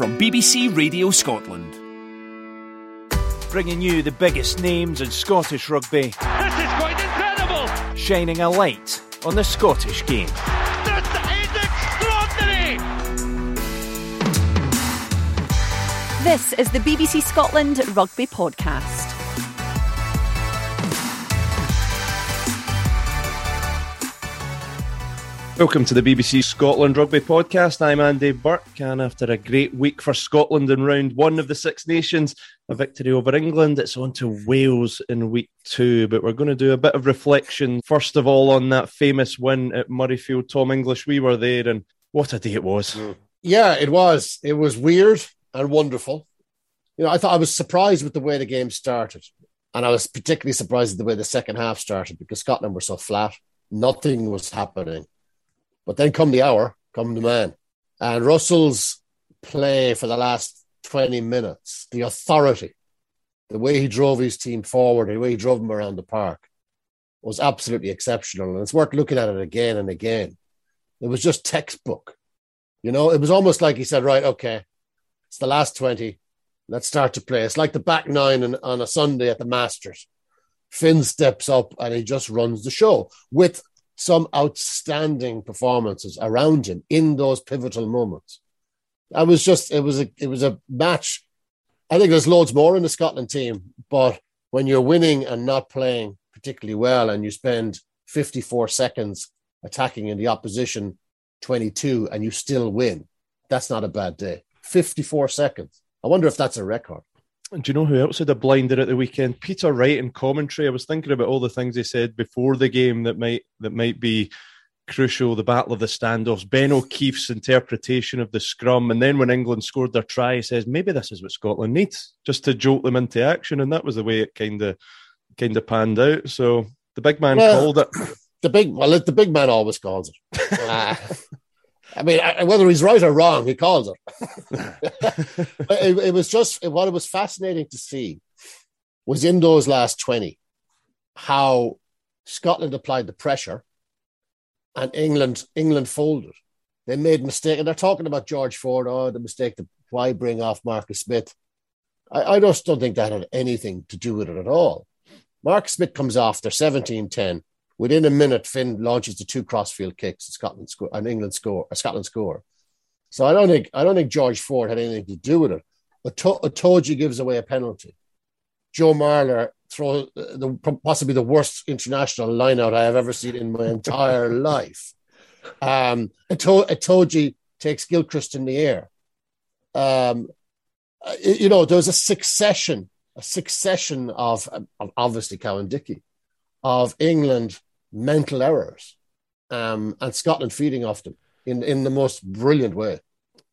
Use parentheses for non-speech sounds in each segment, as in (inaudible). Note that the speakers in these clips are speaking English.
from BBC Radio Scotland. Bringing you the biggest names in Scottish rugby. This is quite incredible! Shining a light on the Scottish game. This is extraordinary! This is the BBC Scotland Rugby Podcast. Welcome to the BBC Scotland Rugby Podcast. I'm Andy Burke, and after a great week for Scotland in round one of the Six Nations, a victory over England, it's on to Wales in week two. But we're going to do a bit of reflection, first of all, on that famous win at Murrayfield. Tom English, we were there, and what a day it was. Mm. Yeah, it was. It was weird and wonderful. You know, I thought I was surprised with the way the game started. And I was particularly surprised at the way the second half started because Scotland were so flat. Nothing was happening. But then come the hour, come the man. And Russell's play for the last 20 minutes, the authority, the way he drove his team forward, the way he drove them around the park was absolutely exceptional. And it's worth looking at it again and again. It was just textbook. You know, it was almost like he said, right, okay, it's the last 20. Let's start to play. It's like the back nine on, on a Sunday at the Masters. Finn steps up and he just runs the show with some outstanding performances around him in those pivotal moments. I was just it was a it was a match. I think there's loads more in the Scotland team, but when you're winning and not playing particularly well, and you spend 54 seconds attacking in the opposition 22, and you still win, that's not a bad day. 54 seconds. I wonder if that's a record. Do you know who else had a blinder at the weekend? Peter Wright in commentary. I was thinking about all the things he said before the game that might that might be crucial. The battle of the standoffs, Ben O'Keeffe's interpretation of the scrum, and then when England scored their try, he says maybe this is what Scotland needs, just to jolt them into action, and that was the way it kind of kind of panned out. So the big man Well, called it. The big well, the big man always calls it. (laughs) Ah. I mean, I- whether he's right or wrong, he calls it. (laughs) It, it was just what it was fascinating to see was in those last 20 how Scotland applied the pressure and England England folded. They made mistake, and they're talking about George Ford. Oh, the mistake to why bring off Marcus Smith. I, I just don't think that had anything to do with it at all. Marcus Smith comes off. They're 17-10. Within a minute, Finn launches the two crossfield kicks. and Scotland score and England score. A Scotland score. So I don't think I don't think George Ford had anything to do with it. Oto- Otoji gives away a penalty. Joe Marler throws the, possibly the worst international lineout I have ever seen in my entire (laughs) life. Um, Itoje takes Gilchrist in the air. Um, you know, there was a succession, a succession of, of obviously Cowan-Dickie, of England mental errors, um, and Scotland feeding off them in in the most brilliant way.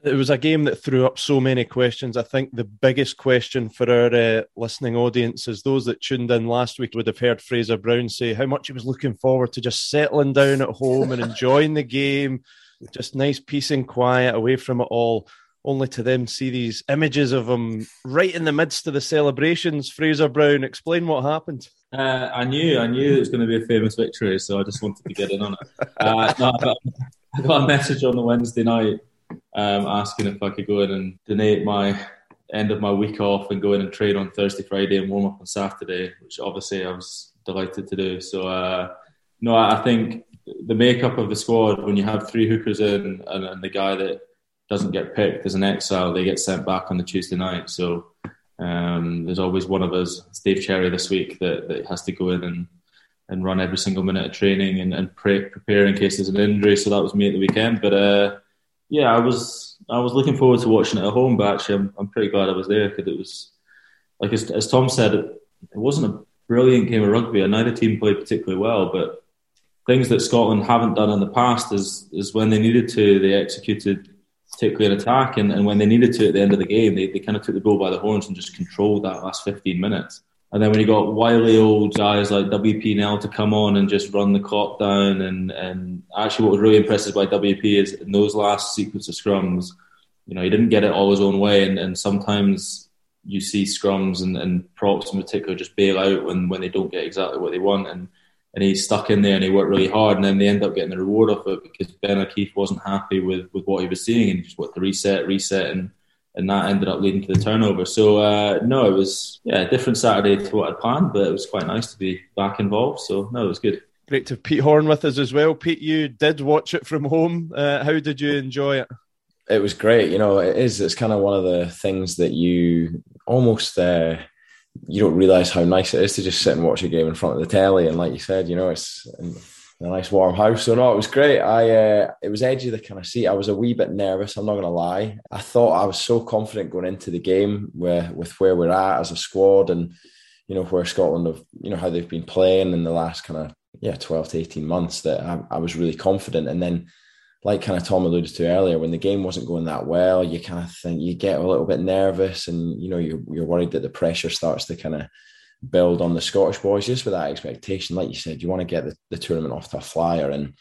It was a game that threw up so many questions. I think the biggest question for our uh, listening audience is those that tuned in last week would have heard Fraser Brown say how much he was looking forward to just settling down at home and enjoying the game, (laughs) just nice peace and quiet away from it all. Only to them see these images of him right in the midst of the celebrations. Fraser Brown, explain what happened. Uh, I knew, I knew it was going to be a famous victory, so I just wanted to get in on it. Uh, no, I got, I got a message on the Wednesday night um, asking if I could go in and donate my end of my week off and go in and train on Thursday, Friday, and warm up on Saturday, which obviously I was delighted to do. So, uh, no, I think the makeup of the squad when you have three hookers in and, and the guy that doesn't get picked as an exile, they get sent back on the Tuesday night. So um, there's always one of us, Steve Cherry this week, that, that has to go in and, and run every single minute of training and, and pre- prepare in case there's an injury. So that was me at the weekend. But uh, yeah, I was I was looking forward to watching it at home. But actually, I'm, I'm pretty glad I was there because it was like as, as Tom said, it, it wasn't a brilliant game of rugby, and neither team played particularly well. But things that Scotland haven't done in the past is is when they needed to, they executed particularly an attack, and, and when they needed to at the end of the game, they, they kind of took the bull by the horns and just controlled that last 15 minutes. And then when you got wily old guys like WP Nel to come on and just run the clock down, and, and actually what was really impressive by WP is in those last sequence of scrums, you know, he didn't get it all his own way, and, and sometimes you see scrums and, and props in particular just bail out when, when they don't get exactly what they want, and and he stuck in there and he worked really hard, and then they end up getting the reward of it because Ben O'Keeffe wasn't happy with, with what he was seeing and he just wanted to reset, reset, and and that ended up leading to the turnover. So uh, no, it was yeah a different Saturday to what I'd planned, but it was quite nice to be back involved. So no, it was good. Great to have Pete Horn with us as well. Pete, you did watch it from home. Uh, how did you enjoy it? It was great. You know, it is. It's kind of one of the things that you almost uh, you don't realize how nice it is to just sit and watch a game in front of the telly. And like you said, you know, it's a nice warm house. So no, it was great. I uh, it was edgy the kind of seat. I was a wee bit nervous. I'm not to lie. I thought I was so confident going into the game where with where we're at as a squad and you know where Scotland have you know how they've been playing in the last kind of yeah 12 to 18 months that I, I was really confident. And then like kind of Tom alluded to earlier, when the game wasn't going that well, you kind of think you get a little bit nervous, and you know you're you're worried that the pressure starts to kind of build on the Scottish boys just with that expectation. Like you said, you want to get the, the tournament off to a flyer, and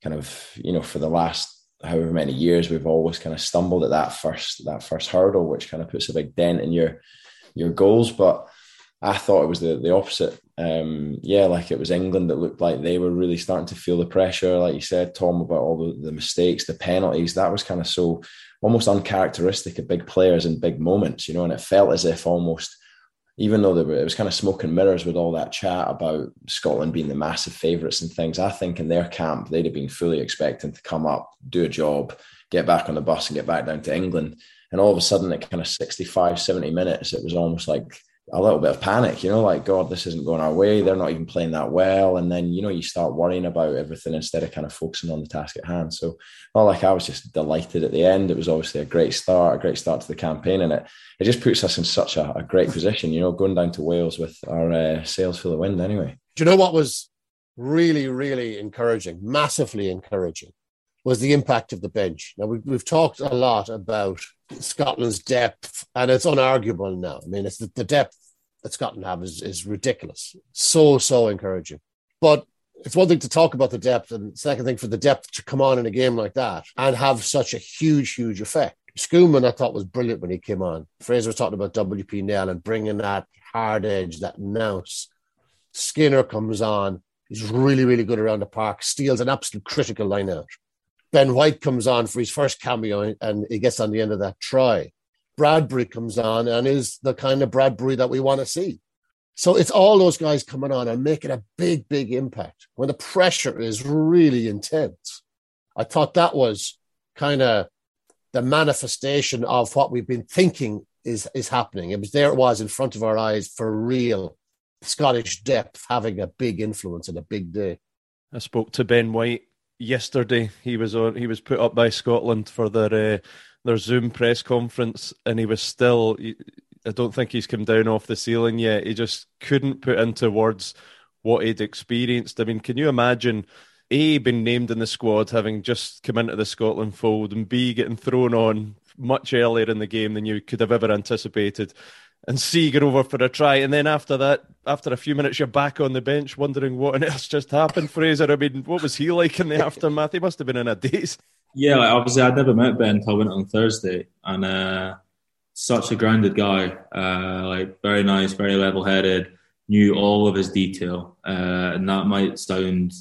kind of you know for the last however many years we've always kind of stumbled at that first that first hurdle, which kind of puts a big dent in your your goals, but I thought it was the, the opposite. Um, yeah, like it was England that looked like they were really starting to feel the pressure. Like you said, Tom, about all the, the mistakes, the penalties. That was kind of so almost uncharacteristic of big players in big moments, you know. And it felt as if almost, even though were, it was kind of smoke and mirrors with all that chat about Scotland being the massive favourites and things, I think in their camp they'd have been fully expecting to come up, do a job, get back on the bus and get back down to England. And all of a sudden, at kind of 65, 70 minutes, it was almost like a little bit of panic, you know, like, God, this isn't going our way. They're not even playing that well. And then, you know, you start worrying about everything instead of kind of focusing on the task at hand. So, not like I was just delighted at the end. It was obviously a great start, a great start to the campaign. And it, it just puts us in such a, a great position, you know, going down to Wales with our uh, sails full of wind anyway. Do you know what was really, really encouraging, massively encouraging? Was the impact of the bench. Now, we've, we've talked a lot about Scotland's depth, and it's unarguable now. I mean, it's the, the depth that Scotland have is, is ridiculous. So, so encouraging. But it's one thing to talk about the depth, and second thing for the depth to come on in a game like that and have such a huge, huge effect. Schoeman, I thought, was brilliant when he came on. Fraser was talking about WP Nel and bringing that hard edge, that nous. Skinner comes on. He's really, really good around the park, steals an absolute critical line out. Ben White comes on for his first cameo and he gets on the end of that try. Bradbury comes on and is the kind of Bradbury that we want to see. So it's all those guys coming on and making a big, big impact when the pressure is really intense. I thought that was kind of the manifestation of what we've been thinking is is happening. It was there it was in front of our eyes for real. Scottish depth having a big influence and a big day. I spoke to Ben White yesterday. He was on. He was put up by Scotland for their uh, their Zoom press conference, and he was still. I don't think he's come down off the ceiling yet. He just couldn't put into words what he'd experienced. I mean, can you imagine? A, being named in the squad, having just come into the Scotland fold, and B, getting thrown on much earlier in the game than you could have ever anticipated, and C, get over for a try. And then after that, after a few minutes, you're back on the bench wondering what on earth just happened, Fraser. I mean, what was he like in the (laughs) aftermath? He must have been in a daze. Yeah, like obviously I'd never met Ben until I went on Thursday, and uh, such a grounded guy, uh, like very nice, very level-headed, knew all of his detail, uh, and that might sound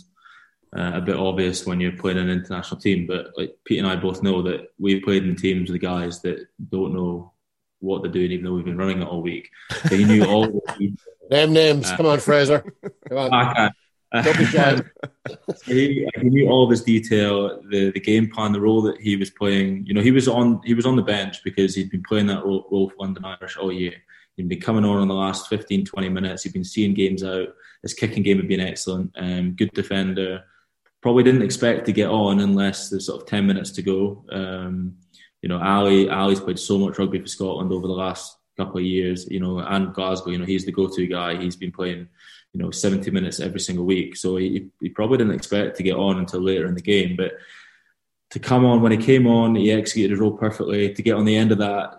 uh, a bit obvious when you're playing an international team, but like Pete and I both know that we've played in teams with guys that don't know what they're doing, even though we've been running it all week. He knew all. the (laughs) Name names. Come on, Fraser. Come on. I can't. Don't be shy. (laughs) he, he knew all of his detail, the the game plan, the role that he was playing. You know, he was on he was on the bench because he'd been playing that role, role for London Irish all year. He'd been coming on in the last 15, 20 minutes. He'd been seeing games out. His kicking game had been excellent. Um, good defender. Probably didn't expect to get on unless there's sort of 10 minutes to go. Um, you know, Ali Ali's played so much rugby for Scotland over the last couple of years. You know, and Glasgow. You know, he's the go-to guy. He's been playing you know 70 minutes every single week. So he, he probably didn't expect to get on until later in the game. But to come on when he came on, he executed his role perfectly. To get on the end of that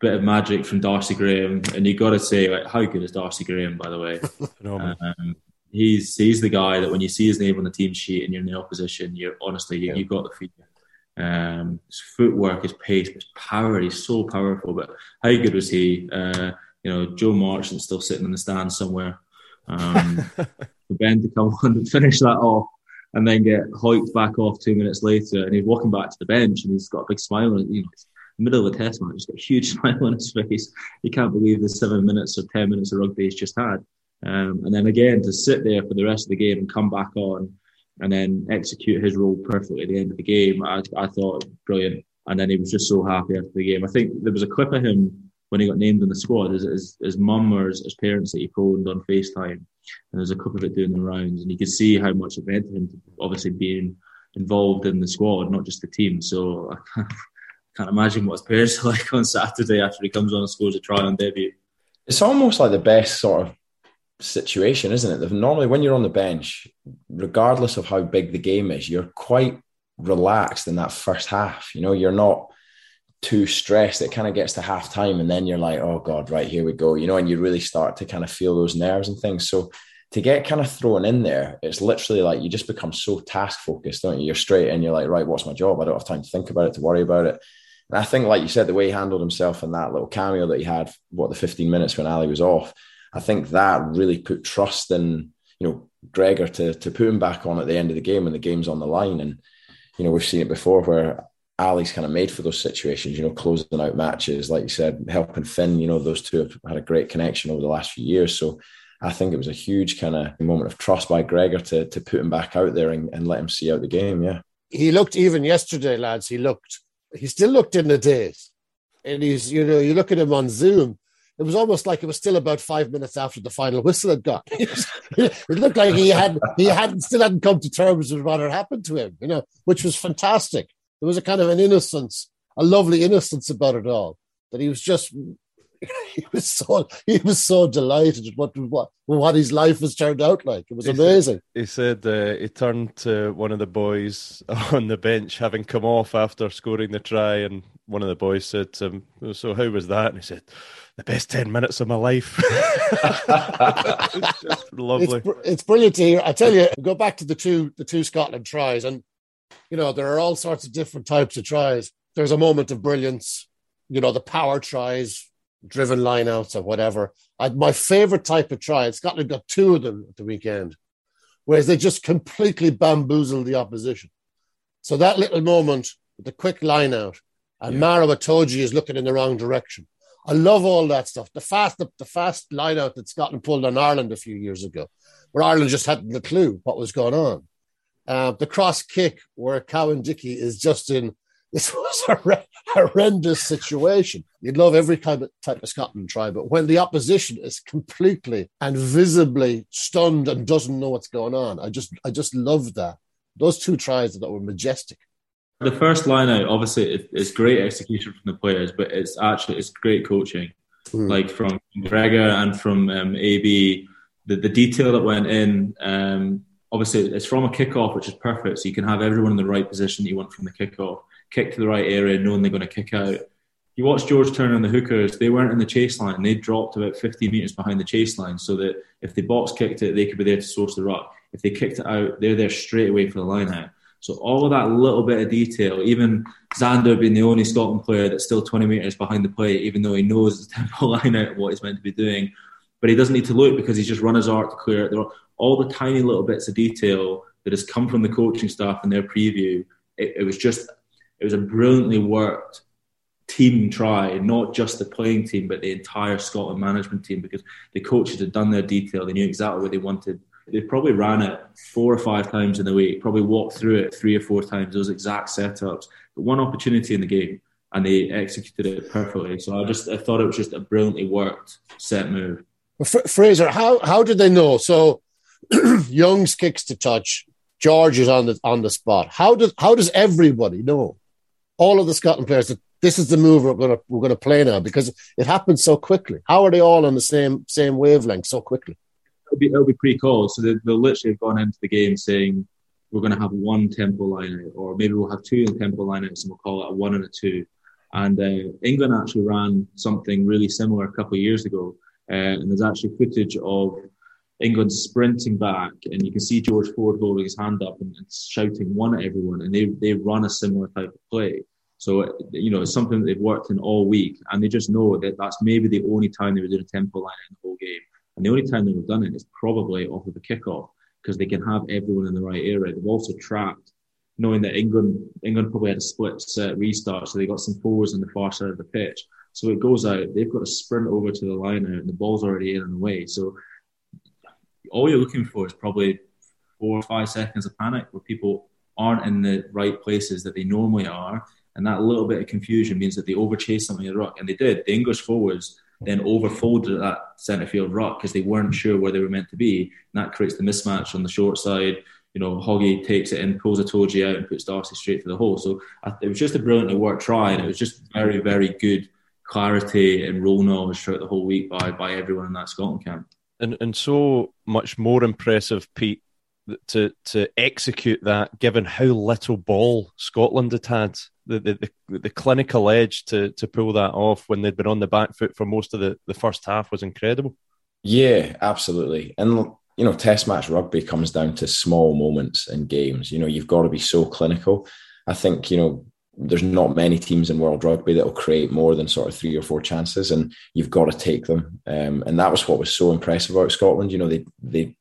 bit of magic from Darcy Graham, and you got to say, like, how good is Darcy Graham, by the way? (laughs) um, he's he's the guy that when you see his name on the team sheet and you're in the opposition, you're honestly you, have got the feeling. Um, his footwork, his pace, his power. He's so powerful. But how good was he? Uh, you know, Joe Marchant's still sitting in the stands somewhere. Um, (laughs) for Ben to come (laughs) on and finish that off and then get hoiked back off two minutes later and he's walking back to the bench and he's got a big smile on you know, middle of a test match, he's got a huge (laughs) smile on his face. He can't believe the seven minutes or 10 minutes of rugby he's just had. Um, and then again, to sit there for the rest of the game and come back on and then execute his role perfectly at the end of the game, I, I thought brilliant. And then he was just so happy after the game. I think there was a clip of him when he got named in the squad. His, his, his mum or his, his, parents that he phoned on FaceTime. And there's a clip of it doing the rounds. And you could see how much it meant to him, obviously being involved in the squad, not just the team. So I (laughs) can't, can't imagine what his parents are (laughs) like on Saturday after he comes on and scores a try on debut. It's almost like the best sort of situation, isn't it? Normally, when you're on the bench, regardless of how big the game is, you're quite relaxed in that first half. You know, you're not too stressed. It kind of gets to half time, and then you're like, oh God, right, here we go. You know, and you really start to kind of feel those nerves and things. So to get kind of thrown in there, it's literally like you just become so task focused, don't you? You're straight in, you're like, right, what's my job? I don't have time to think about it, to worry about it. And I think, like you said, the way he handled himself in that little cameo that he had, what the 15 minutes when Ali was off, I think that really put trust in, you know, Gregor to to put him back on at the end of the game when the game's on the line. And, you know, we've seen it before where Ali's kind of made for those situations, you know, closing out matches, like you said, helping Finn, you know, those two have had a great connection over the last few years. So I think it was a huge kind of moment of trust by Gregor to to put him back out there and, and let him see out the game. Yeah. He looked even yesterday, lads, he looked he still looked in the daze. And he's, you know, you look at him on Zoom, it was almost like it was still about five minutes after the final whistle had gone. (laughs) it looked like he had he hadn't still hadn't come to terms with what had happened to him, you know, which was fantastic. There was a kind of an innocence, a lovely innocence about it all. That he was just (laughs) he was so he was so delighted at what what what his life has turned out like. It was he amazing. Said, he said uh, he turned to one of the boys (laughs) on the bench, having come off after scoring the try, and one of the boys said to him, "So how was that?" And he said, "The best ten minutes of my life." (laughs) it's lovely. It's, it's brilliant to hear. I tell you, go back to the two the two Scotland tries, and you know there are all sorts of different types of tries. There's a moment of brilliance. You know the power tries driven lineouts or whatever. I, my favorite type of try, Scotland got two of them at the weekend, whereas they just completely bamboozled the opposition. So that little moment, the quick line out, and yeah. Maro Itoje is looking in the wrong direction. I love all that stuff. The fast, the, the fast line out that Scotland pulled on Ireland a few years ago, where Ireland just hadn't the clue what was going on. Uh, the cross kick where Cowan-Dickie is just in (laughs) this was a horrendous situation. You'd love every kind of type of Scotland try, but when the opposition is completely and visibly stunned and doesn't know what's going on, I just I just love that. Those two tries that were majestic. The first line out, obviously, it's great execution from the players, but it's actually it's great coaching, mm. like from Gregor and from um, AB. The, the detail that went in, um, obviously, it's from a kickoff, which is perfect. So you can have everyone in the right position that you want from the kickoff kick to the right area, knowing they're going to kick out. You watch George Turner and the hookers, they weren't in the chase line. They dropped about 50 metres behind the chase line so that if the box kicked it, they could be there to source the ruck. If they kicked it out, they're there straight away for the line out. So all of that little bit of detail, even Zander being the only Scotland player that's still 20 metres behind the plate, even though he knows the (laughs) tempo line out what he's meant to be doing, but he doesn't need to look because he's just run his arc to clear it. All the tiny little bits of detail that has come from the coaching staff in their preview. It, it was just it was a brilliantly worked team try, not just the playing team, but the entire Scotland management team, because the coaches had done their detail. They knew exactly what they wanted. They probably ran it four or five times in the week, probably walked through it three or four times, those exact setups. But one opportunity in the game, and they executed it perfectly. So I just I thought it was just a brilliantly worked set move. Fraser, how how did they know? So (clears throat) Youngs kicks to touch, George is on the on the spot. How does how does everybody know? all of the Scotland players that this is the move we're going to we're to play now because it happens so quickly. How are they all on the same same wavelength so quickly? It'll be it'll be cool. So they, will literally have gone into the game saying we're going to have one tempo line out, or maybe we'll have two tempo line outs, and we'll call it a one and a two. And uh, England actually ran something really similar a couple of years ago, uh, and there's actually footage of England sprinting back, and you can see George Ford holding his hand up and, and, shouting one at everyone, and they they run a similar type of play. So you know it's something that they've worked in all week, and they just know that that's maybe the only time they were doing a tempo line in the whole game, and the only time they've done it is probably off of the kickoff because they can have everyone in the right area. They've also trapped knowing that England England probably had a split set restart, so they got some forwards on the far side of the pitch. So it goes out. They've got to sprint over to the line out, and the ball's already in and away. So all you're looking for is probably four or five seconds of panic where people aren't in the right places that they normally are. And that little bit of confusion means that they overchase something in the ruck. And they did. The English forwards then overfolded that centre field ruck because they weren't sure where they were meant to be. And that creates the mismatch on the short side. You know, Hoggy takes it in, pulls Itoje out, and puts Darcy straight to the hole. So it was just a brilliantly worked try, and it was just very, very good clarity and role knowledge throughout the whole week by by everyone in that Scotland camp. And and so much more impressive, Pete, to to execute that, given how little ball Scotland had had, the the, the, clinical edge to to pull that off when they'd been on the back foot for most of the, the first half was incredible. Yeah, absolutely. And you know, Test match rugby comes down to small moments in games. You know, you've got to be so clinical. I think you know there's not many teams in world rugby that will create more than sort of three or four chances, and you've got to take them. Um, and that was what was so impressive about Scotland. You know, they they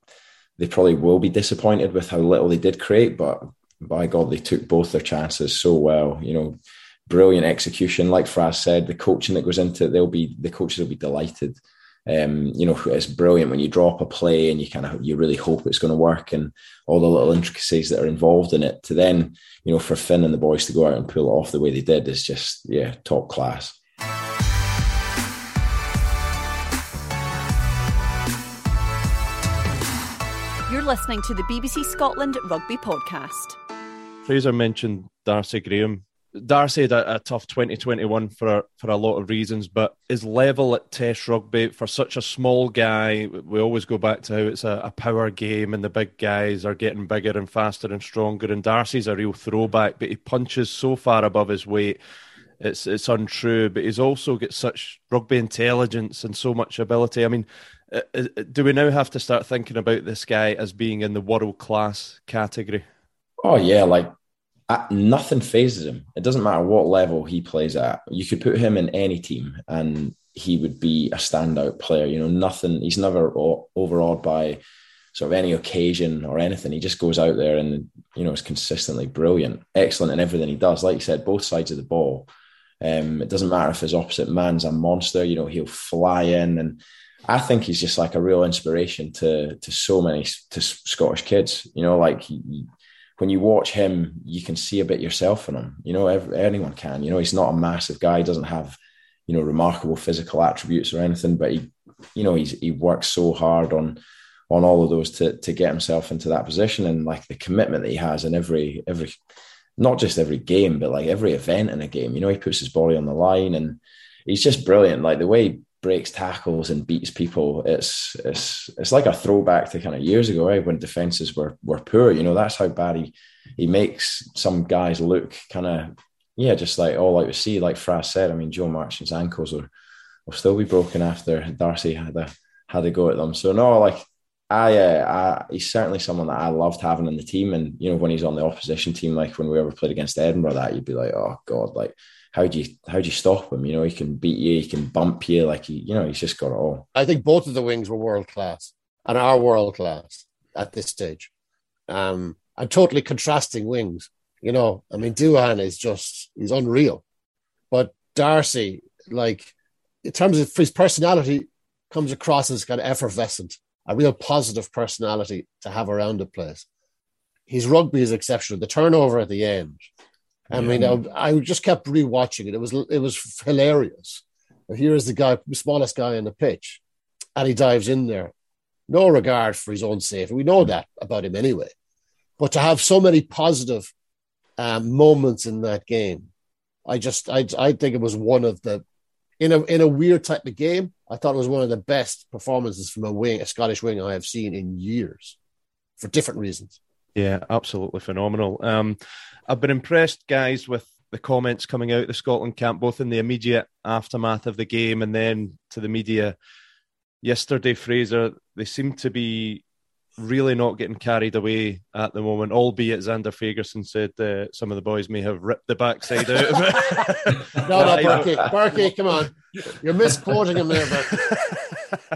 they probably will be disappointed with how little they did create, but by God, they took both their chances so well. You know, brilliant execution. Like Fraz said, the coaching that goes into it, they'll be the coaches will be delighted. Um, you know, it's brilliant when you drop a play and you kind of you really hope it's going to work and all the little intricacies that are involved in it. To then, you know, for Finn and the boys to go out and pull it off the way they did is just yeah, top class. You're listening to the BBC Scotland Rugby Podcast. Fraser mentioned Darcy Graham Darcy had a, a, tough 2021 for for a lot of reasons, but his level at Test rugby for such a small guy, we always go back to how it's a, a, power game and the big guys are getting bigger and faster and stronger. And Darcy's a real throwback, but he punches so far above his weight. It's it's untrue, but he's also got such rugby intelligence and so much ability. I mean, uh, uh, do we now have to start thinking about this guy as being in the world class category? Oh yeah, like nothing phases him. It doesn't matter what level he plays at. You could put him in any team and he would be a standout player. You know, nothing, he's never overawed by sort of any occasion or anything. He just goes out there and, you know, is consistently brilliant, excellent in everything he does. Like you said, both sides of the ball. Um, it doesn't matter if his opposite man's a monster, you know, he'll fly in. And I think he's just like a real inspiration to to so many to Scottish kids. You know, like he, when you watch him, you can see a bit yourself in him. You know, every, anyone can. You know, he's not a massive guy. He doesn't have, you know, remarkable physical attributes or anything, but he, you know, he's he works so hard on on all of those to to get himself into that position and like the commitment that he has in every every not just every game, but like every event in a game. You know, he puts his body on the line and he's just brilliant. Like the way breaks tackles and beats people. It's it's it's like a throwback to kind of years ago, right? When defenses were were poor. You know, that's how bad he he makes some guys look kind of yeah, just like all out to sea. Like Fraz said, I mean, Joe Marchant's ankles will will still be broken after Darcy had a had a go at them. So no, like I, uh, I, he's certainly someone that I loved having in the team. And you know, when he's on the opposition team, like when we ever played against Edinburgh, that you'd be like, oh god, like how do you how do you stop him? You know, he can beat you, he can bump you, like he, you know, he's just got it all. I think both of the wings were world class and are world class at this stage. Um, and totally contrasting wings. You know, I mean, Duhan is just he's unreal, but Darcy, like in terms of his personality, comes across as kind of effervescent, a real positive personality to have around the place. His rugby is exceptional. The turnover at the end I yeah. mean, I, I, just kept rewatching it. It was it was hilarious. Here is the guy, the smallest guy in the pitch, and he dives in there. No regard for his own safety. We know that about him anyway. But to have so many positive um, moments in that game, I just I I think it was one of the in a in a weird type of game. I thought it was one of the best performances from a wing, a Scottish wing I have seen in years, for different reasons. Yeah, absolutely phenomenal. Um, I've been impressed, guys, with the comments coming out of the Scotland camp, both in the immediate aftermath of the game and then to the media yesterday. Fraser, they seem to be really not getting carried away at the moment, albeit Zander Fagerson said uh, some of the boys may have ripped the backside out of it. (laughs) no, no, Berkey, Berkey, come on. You're misquoting him there, Berkey.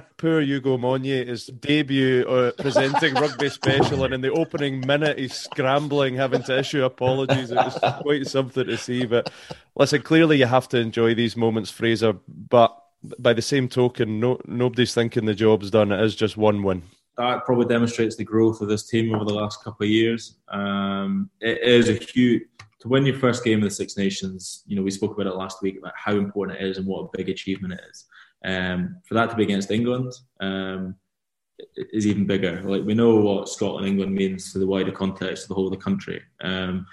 (laughs) Poor Ugo Monye, his debut uh, presenting Rugby Special, and in the opening minute, he's scrambling, having to issue apologies. It was quite something to see. But listen, clearly you have to enjoy these moments, Fraser. But by the same token, no, nobody's thinking the job's done. It is just one win that probably demonstrates the growth of this team over the last couple of years. Um, it is a huge to win your first game of the Six Nations. You know, we spoke about it last week about how important it is and what a big achievement it is. Um, for that to be against England um, is even bigger. Like we know what Scotland England means to the wider context of the whole of the country. Um,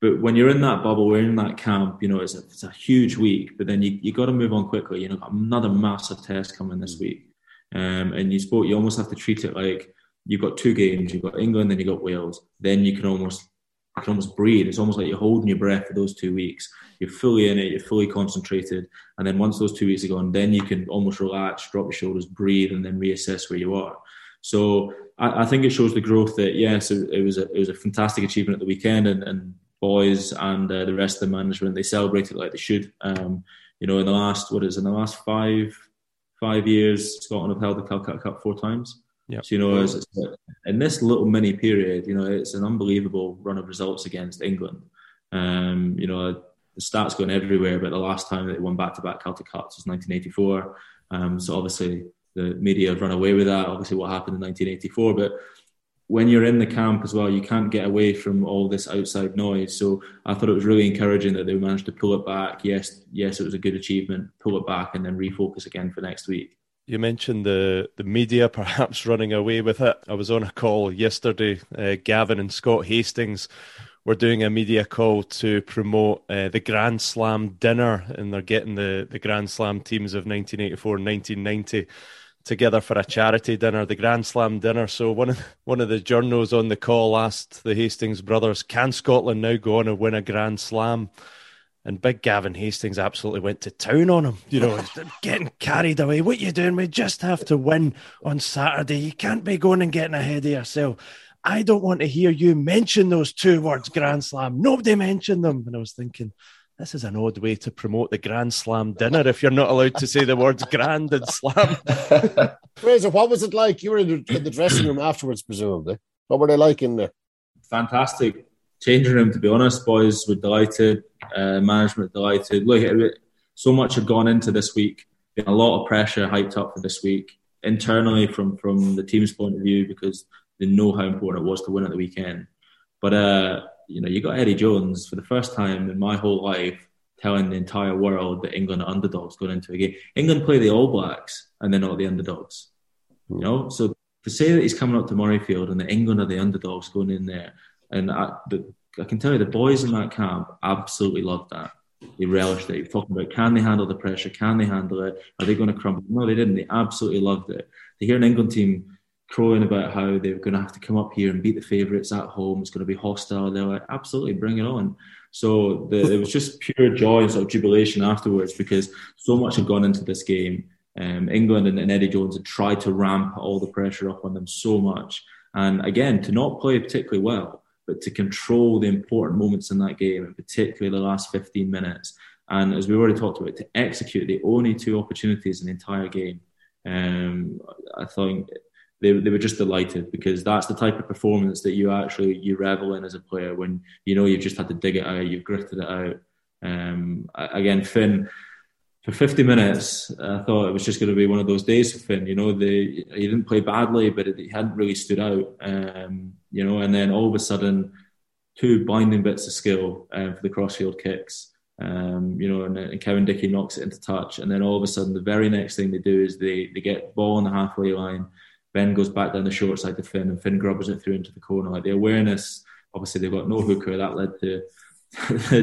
but when you're in that bubble, we're in that camp. You know, it's a, it's a huge week. But then you you got to move on quickly. You know, another massive test coming this week. Um, and you spoke, you almost have to treat it like you've got two games. You've got England, then you've got Wales. Then you can almost you can almost breathe. It's almost like you're holding your breath for those two weeks. You're fully in it. You're fully concentrated. And then once those two weeks are gone, then you can almost relax, drop your shoulders, breathe, and then reassess where you are. So I, I think it shows the growth that yes, it, it, was a it was a fantastic achievement at the weekend, and, and boys and uh, the rest of the management they celebrated like they should. Um, you know, in the last what is in the last five five years, Scotland have held the Calcutta Cup four times. Yep. So, you know, it's, it's, in this little mini period, you know, it's an unbelievable run of results against England. Um, you know, the stats going everywhere, but the last time they won back to back Calcutta Cups was 1984. Um, so obviously the media have run away with that. Obviously, what happened in 1984, but when you're in the camp as well, you can't get away from all this outside noise. So I thought it was really encouraging that they managed to pull it back. Yes, yes, it was a good achievement. Pull it back and then refocus again for next week. You mentioned the, the media (laughs) perhaps running away with it. I was on a call yesterday. Uh, Gavin and Scott Hastings were doing a media call to promote uh, the Grand Slam dinner, and they're getting the, the Grand Slam teams of 1984 and 1990 together for a charity dinner, the Grand Slam dinner. So one of one of the journals on the call asked the Hastings brothers, "Can Scotland now go on and win a Grand Slam?" And big Gavin Hastings absolutely went to town on him. You know, getting carried away. What you doing? We just have to win on Saturday. You can't be going and getting ahead of yourself. I don't want to hear you mention those two words, Grand Slam. Nobody mentioned them. And I was thinking, this is an odd way to promote the Grand Slam dinner if you're not allowed to say the words grand and slam. (laughs) Fraser, what was it like? You were in the, in the, dressing room afterwards, presumably. What were they like in there? Fantastic. Changing room, to be honest. Boys were delighted. Uh, management delighted. Look, it, so much had gone into this week. Been a lot of pressure hyped up for this week internally from, from the team's point of view because they know how important it was to win at the weekend. But uh, you know, you got Eddie Jones for the first time in my whole life telling the entire world that England are underdogs going into a game. England play the All Blacks and they're not the underdogs. You know, so to say that he's coming up to Murrayfield and that England are the underdogs going in there, and I, the, I can tell you the boys in that camp absolutely loved that. They relished it. You're talking about can they handle the pressure? Can they handle it? Are they going to crumble? No, they didn't. They absolutely loved it. To hear an England team crowing about how they're going to have to come up here and beat the favourites at home. It's going to be hostile. They're like, absolutely, bring it on. So the, it was just pure joy and sort of jubilation afterwards because so much had gone into this game. Um, England and, and, Eddie Jones had tried to ramp all the pressure up on them so much. And again, to not play particularly well, but to control the important moments in that game, and particularly the last 15 minutes. And as we already talked about, to execute the only two opportunities in the entire game. Um, I think they, they were just delighted because that's the type of performance that you actually you revel in as a player when you know you've just had to dig it out, you've gritted it out. Um, again, Finn for 50 minutes, I thought it was just going to be one of those days for Finn. You know, the, he didn't play badly, but he hadn't really stood out. Um, you know, and then all of a sudden, two binding bits of skill um, for the crossfield kicks. Um, you know, and, and, Kevin Dickey knocks it into touch, and then all of a sudden, the very next thing they do is they they get ball on the halfway line Ben goes back down the short side to Finn, and Finn grubbers it through into the corner. Like the awareness, obviously they've got no hooker. That led to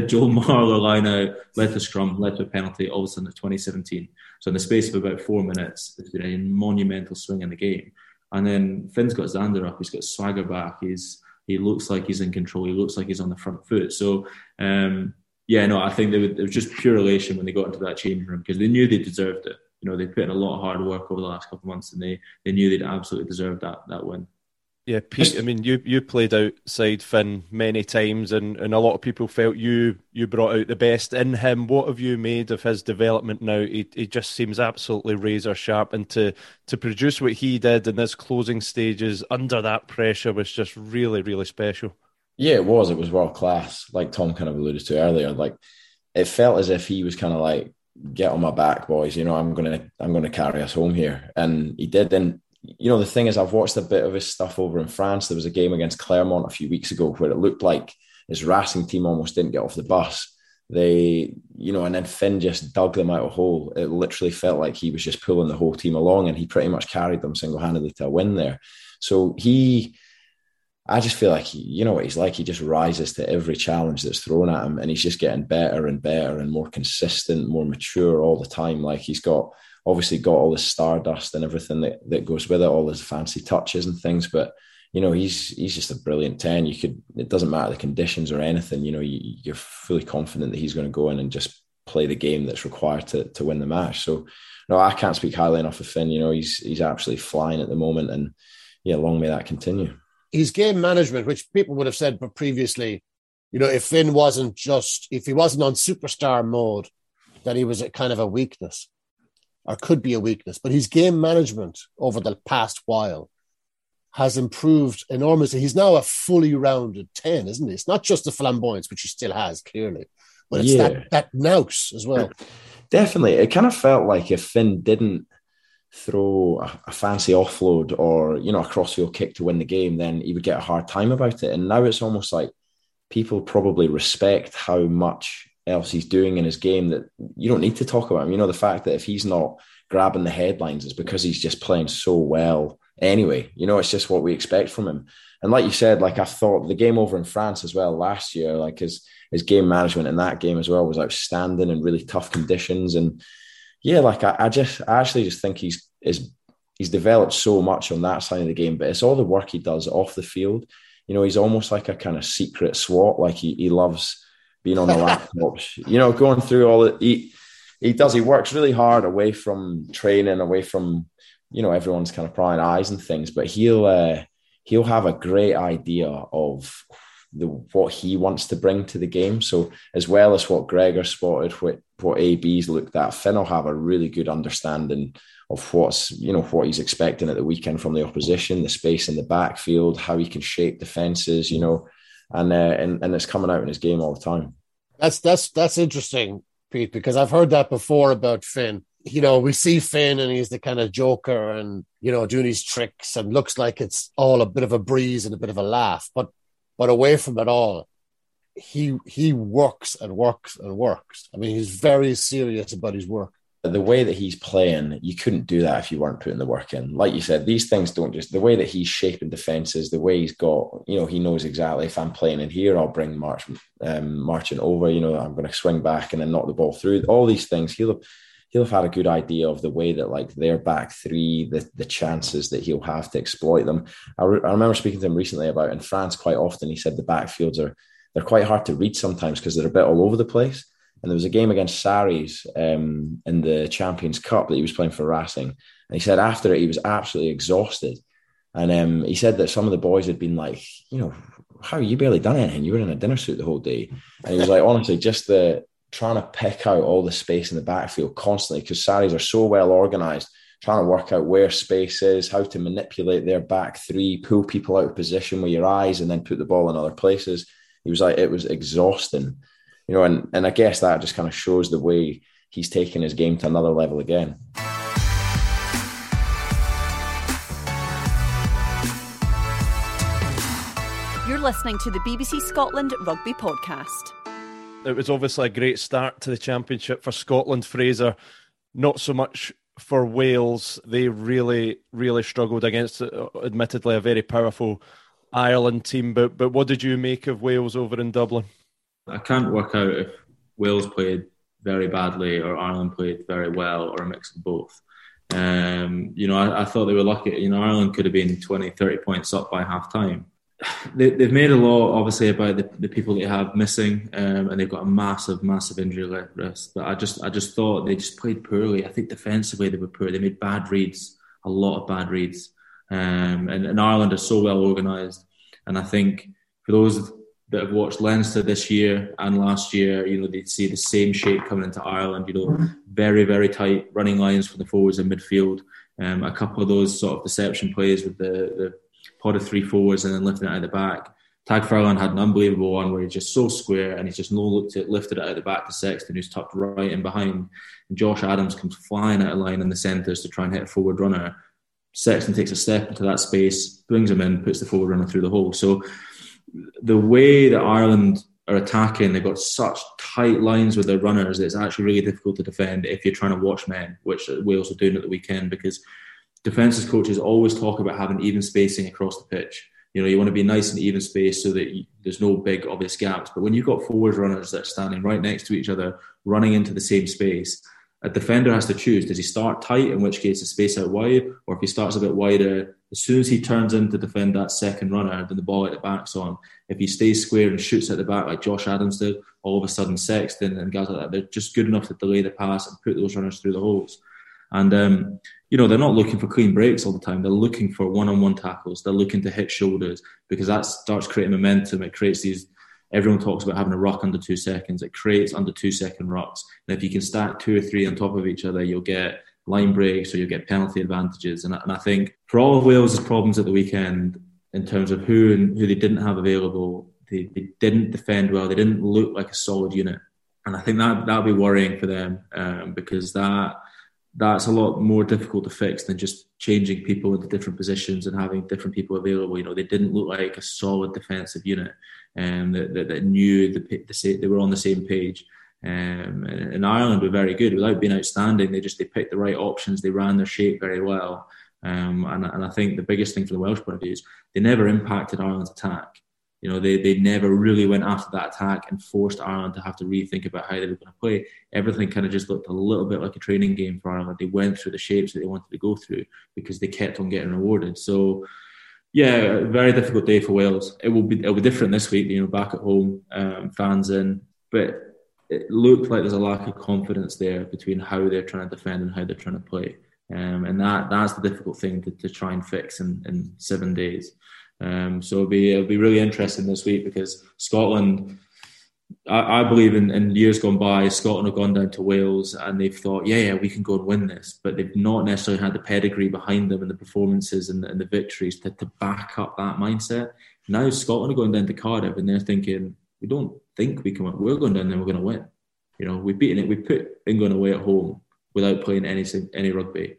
(laughs) Joe Marler line out, led to scrum, led to a penalty. All of a sudden, it's 2017. So in the space of about four minutes, there's been a monumental swing in the game. And then Finn's got Zander up. He's got swagger back. He's he looks like he's in control. He looks like he's on the front foot. So um, yeah, no, I think they would, it was just pure elation when they got into that changing room because they knew they deserved it you know they put in a lot of hard work over the last couple of months, and they they knew they'd absolutely deserved that that win. Yeah, Pete. I mean, you you played outside Finn many times, and, and a lot of people felt you you brought out the best in him. What have you made of his development now? He he just seems absolutely razor sharp, and to to produce what he did in this closing stages under that pressure was just really really special. Yeah, it was. It was world class. Like Tom kind of alluded to earlier, like it felt as if he was kind of like, "Get on my back, boys. You know, I'm gonna I'm gonna carry us home here," and he did. And you know, the thing is, I've watched a bit of his stuff over in France. There was a game against Clermont a few weeks ago where it looked like his Racing team almost didn't get off the bus. They, you know, and then Finn just dug them out a hole. It literally felt like he was just pulling the whole team along, and he pretty much carried them single handedly to a win there. So he, I just feel like he, you know what he's like. He just rises to every challenge that's thrown at him, and he's just getting better and better and more consistent, more mature all the time. Like he's got obviously got all the stardust and everything that, that goes with it, all his fancy touches and things. But you know, he's he's just a brilliant ten. You could it doesn't matter the conditions or anything. You know, you, you're fully confident that he's going to go in and just play the game that's required to to win the match. So no, I can't speak highly enough of Finn. You know, he's he's absolutely flying at the moment, and yeah, long may that continue. His game management, which people would have said but previously, you know, if Finn wasn't just if he wasn't on superstar mode, that he was a kind of a weakness or could be a weakness. But his game management over the past while has improved enormously. He's now a fully rounded 10, isn't he? It's not just the flamboyance, which he still has, clearly, but it's yeah. that, that nous as well. Definitely. It kind of felt like if Finn didn't throw a, a fancy offload or, you know, a crossfield kick to win the game, then he would get a hard time about it. And now it's almost like people probably respect how much else he's doing in his game that you don't need to talk about him. You know, the fact that if he's not grabbing the headlines is because he's just playing so well anyway. You know, it's just what we expect from him. And like you said, like I thought the game over in France as well last year, like his his game management in that game as well was outstanding in really tough conditions. And yeah, like I, I just I actually just think he's is he's developed so much on that side of the game, but it's all the work he does off the field. You know, he's almost like a kind of secret SWAT. Like he he loves being on the (laughs) laptops, you know, going through all the he he does. He works really hard away from training, away from you know everyone's kind of prying eyes and things. But he'll uh, he'll have a great idea of the what he wants to bring to the game. So as well as what Gregor spotted, what what AB's looked at, Finn will have a really good understanding of what's you know what he's expecting at the weekend from the opposition, the space in the backfield, how he can shape defenses, you know, and uh, and and it's coming out in his game all the time. That's that's that's interesting, Pete, because I've heard that before about Finn. You know, we see Finn and he's the kind of joker and you know doing his tricks and looks like it's all a bit of a breeze and a bit of a laugh, but but away from it all, he he works and works and works. I mean, he's very serious about his work the way that he's playing, you couldn't do that if you weren't putting the work in. Like you said, these things don't just the way that he's shaping defenses, the way he's got, you know, he knows exactly if I'm playing in here, I'll bring March um, marching over. You know, I'm going to swing back and then knock the ball through. All these things, he'll he'll have had a good idea of the way that like their back three, the the chances that he'll have to exploit them. I, re- I remember speaking to him recently about in France quite often. He said the backfields are they're quite hard to read sometimes because they're a bit all over the place. And there was a game against Sarries um, in the Champions Cup that he was playing for Racing. And he said after it, he was absolutely exhausted. And um, he said that some of the boys had been like, you know, how you barely done anything? You were in a dinner suit the whole day. And he was like, honestly, just the trying to pick out all the space in the backfield constantly because Sarries are so well organized, trying to work out where space is, how to manipulate their back three, pull people out of position with your eyes, and then put the ball in other places. He was like, it was exhausting you know, and, and I guess that just kind of shows the way he's taken his game to another level again. You're listening to the BBC Scotland Rugby Podcast. It was obviously a great start to the championship for Scotland, Fraser. Not so much for Wales. They really, really struggled against, uh, admittedly, a very powerful Ireland team. But but what did you make of Wales over in Dublin? I can't work out if Wales played very badly or Ireland played very well or a mix of both. Um, you know, I, I, thought they were lucky. You know, Ireland could have been 20, 30 points up by half time. They, have made a law, obviously, about the, the people they have missing, um, and they've got a massive, massive injury risk. But I just, I just thought they just played poorly. I think defensively they were poor. They made bad reads, a lot of bad reads. Um, and, and Ireland are so well organised. And I think for those that have watched Leinster this year and last year, you know, they see the same shape coming into Ireland, you know, very, very tight running lines for the forwards and midfield. Um, a couple of those sort of deception plays with the, the of three forwards and then lifting it out of the back. Tadhg Furlong had an unbelievable one where he's just so square and he's just no looked at lifted it out of the back to Sexton, who's tucked right in behind. And Josh Adams comes flying out of line in the centres to try and hit a forward runner. Sexton takes a step into that space, brings him in, puts the forward runner through the hole. So the way that Ireland are attacking, they've got such tight lines with their runners. It's actually really difficult to defend if you're trying to watch men, which Wales are doing at the weekend because defences coaches always talk about having even spacing across the pitch. You know, you want to be nice and even space so that you, there's no big obvious gaps. But when you've got forward runners that are standing right next to each other, running into the same space, a defender has to choose: does he start tight, in which case the space out wide, or if he starts a bit wider, as soon as he turns in to defend that second runner, then the ball at the back's on. If he stays square and shoots at the back like Josh Adams did, all of a sudden Sexton and guys like that, they're just good enough to delay the pass and put those runners through the holes. And um, you know, they're not looking for clean breaks all the time. They're looking for one-on-one tackles. They're looking to hit shoulders because that starts creating momentum. It creates these. Everyone talks about having a ruck under two seconds. It creates under two second rucks. And if you can stack two or three on top of each other, you'll get line breaks or you'll get penalty advantages. And, and I think for all of Wales' problems at the weekend, in terms of who and who they didn't have available, they, they didn't defend well. They didn't look like a solid unit. And I think that that'll be worrying for them um, because that that's a lot more difficult to fix than just changing people into different positions and having different people available. You know, they didn't look like a solid defensive unit and um, that, that, that, knew the, the, they were on the same page. Um, and, and, Ireland were very good without being outstanding. They just they picked the right options. They ran their shape very well. Um, and, and I think the biggest thing from the Welsh point of view is they never impacted Ireland's attack. You know, they, they never really went after that attack and forced Ireland to have to rethink about how they were going to play. Everything kind of just looked a little bit like a training game for Ireland. They went through the shapes that they wanted to go through because they kept on getting rewarded. So, yeah, very difficult day for Wales. It will be it'll be different this week. You know, back at home, um, fans in, but it looked like there's a lack of confidence there between how they're trying to defend and how they're trying to play. Um, and that that's the difficult thing to, to try and fix in, in seven days. Um, so it'll be it'll be really interesting this week because Scotland, I, I believe in, in, years gone by, Scotland have gone down to Wales and they've thought, yeah, yeah, we can go and win this, but they've not necessarily had the pedigree behind them and the performances and, and the victories to, to back up that mindset. Now Scotland are going down to Cardiff and they're thinking, we don't think we can win. We're going down there, we're going to win. You know, we've beaten it. We put England away at home without playing any any rugby.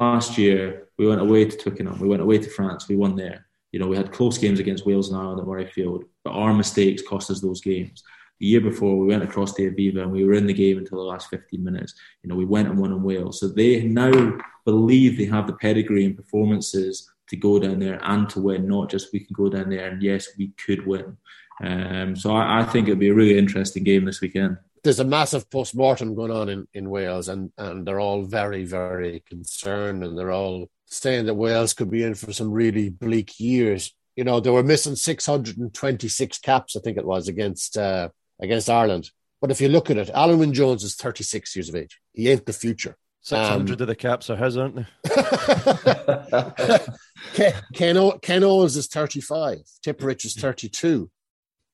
Last year, we went away to Twickenham. We went away to France. We won there. You know, we had close games against Wales and Ireland at Murrayfield, but our mistakes cost us those games. The year before, we went across to Aviva and we were in the game until the last 15 minutes. You know, we went and won in Wales. So they now believe they have the pedigree and performances to go down there and to win, not just we can go down there and yes, we could win. Um, so I, I think it'll be a really interesting game this weekend there's a massive post mortem going on in, in Wales, and, and they're all very, very concerned, and they're all saying that Wales could be in for some really bleak years. You know, they were missing 626 caps, I think it was, against uh, against Ireland. But if you look at it, Alun Wyn Jones is 36 years of age. He ain't the future. 600 um, of the caps are his, aren't they? (laughs) (laughs) Ken, Ken, o, Ken Owens is 35. Tipuric is 32.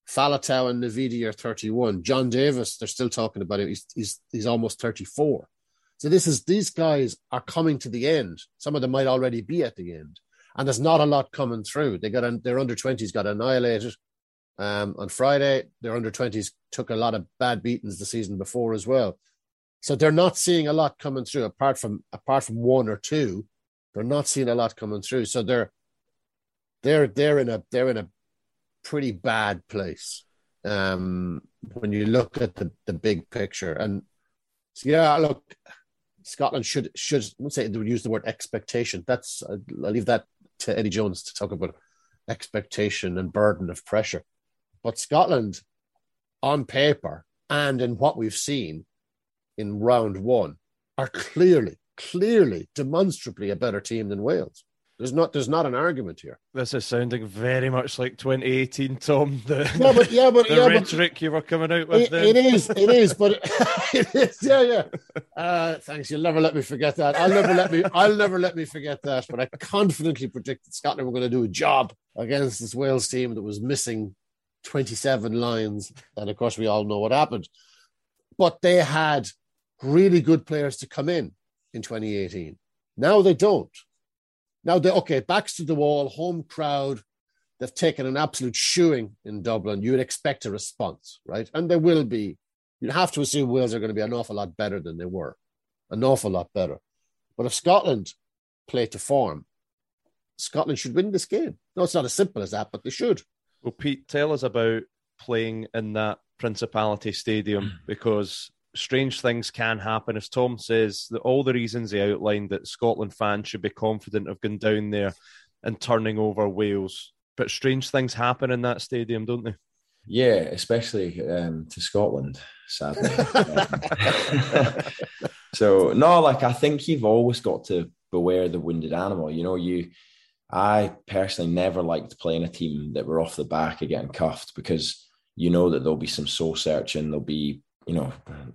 Faletau and Navidi are 31. Jon Davies, they're still talking about him. He's, he's, he's almost 34. So this is these guys are coming to the end. Some of them might already be at the end, and there's not a lot coming through. They got their under 20s got annihilated um, on Friday. Their under 20s took a lot of bad beatings the season before as well. So they're not seeing a lot coming through apart from apart from one or two. They're not seeing a lot coming through. So they're they're they're in a they're in a pretty bad place um, when you look at the, the big picture. And so, yeah, look, Scotland should should I would say they would use the word expectation. That's uh, I'll leave that to Eddie Jones to talk about expectation and burden of pressure. But Scotland, on paper and in what we've seen in round one, are clearly, clearly, demonstrably a better team than Wales. There's not there's not an argument here. This is sounding very much like 2018, Tom. The, Yeah, but yeah, but (laughs) the yeah, but rhetoric you were coming out with it, it is, it is, but (laughs) (laughs) it is, yeah, yeah. Uh, thanks. You'll never let me forget that. I'll never let me. I'll never let me forget that. But I confidently predicted Scotland were going to do a job against this Wales team that was missing 27 Lions, and of course we all know what happened. But they had really good players to come in in 2018. Now they don't. Now they okay, backs to the wall, home crowd. They've taken an absolute shoeing in Dublin. You would expect a response, right? And there will be. You'd have to assume Wales are going to be an awful lot better than they were, an awful lot better. But if Scotland play to form, Scotland should win this game. No, it's not as simple as that, but they should. Well, Pete, tell us about playing in that Principality Stadium because strange things can happen. As Tom says, that all the reasons he outlined that Scotland fans should be confident of going down there and turning over Wales. But strange things happen in that stadium, don't they? Yeah, especially um, to Scotland, sadly. (laughs) so no, like I think you've always got to beware the wounded animal. You know, you I personally never liked playing a team that were off the back of getting cuffed because you know that there'll be some soul searching, there'll be, you know,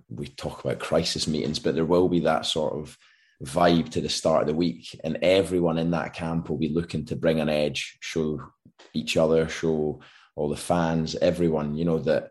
we talk about crisis meetings, but there will be that sort of vibe to the start of the week. And everyone in that camp will be looking to bring an edge, show each other, show all the fans, everyone, you know, that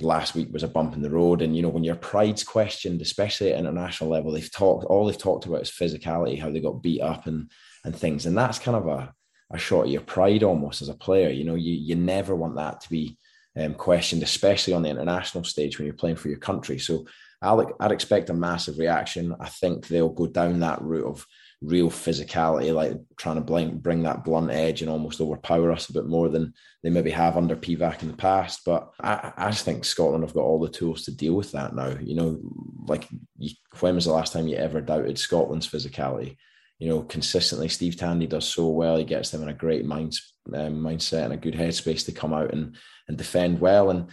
last week was a bump in the road. And, you know, when your pride's questioned, especially at international level, they've talked, all they've talked about is physicality, how they got beat up and, and things. And that's kind of a, a shot of your pride almost as a player. You know, you, you never want that to be um, questioned, especially on the international stage when you're playing for your country. So I'll, I'd expect a massive reaction. I think they'll go down that route of real physicality, like trying to bring, bring that blunt edge and almost overpower us a bit more than they maybe have under Pivac in the past. But I, I just think Scotland have got all the tools to deal with that now. You know, like you, when was the last time you ever doubted Scotland's physicality? You know, consistently, Steve Tandy does so well. He gets them in a great mind, um, mindset and a good headspace to come out and and defend well. And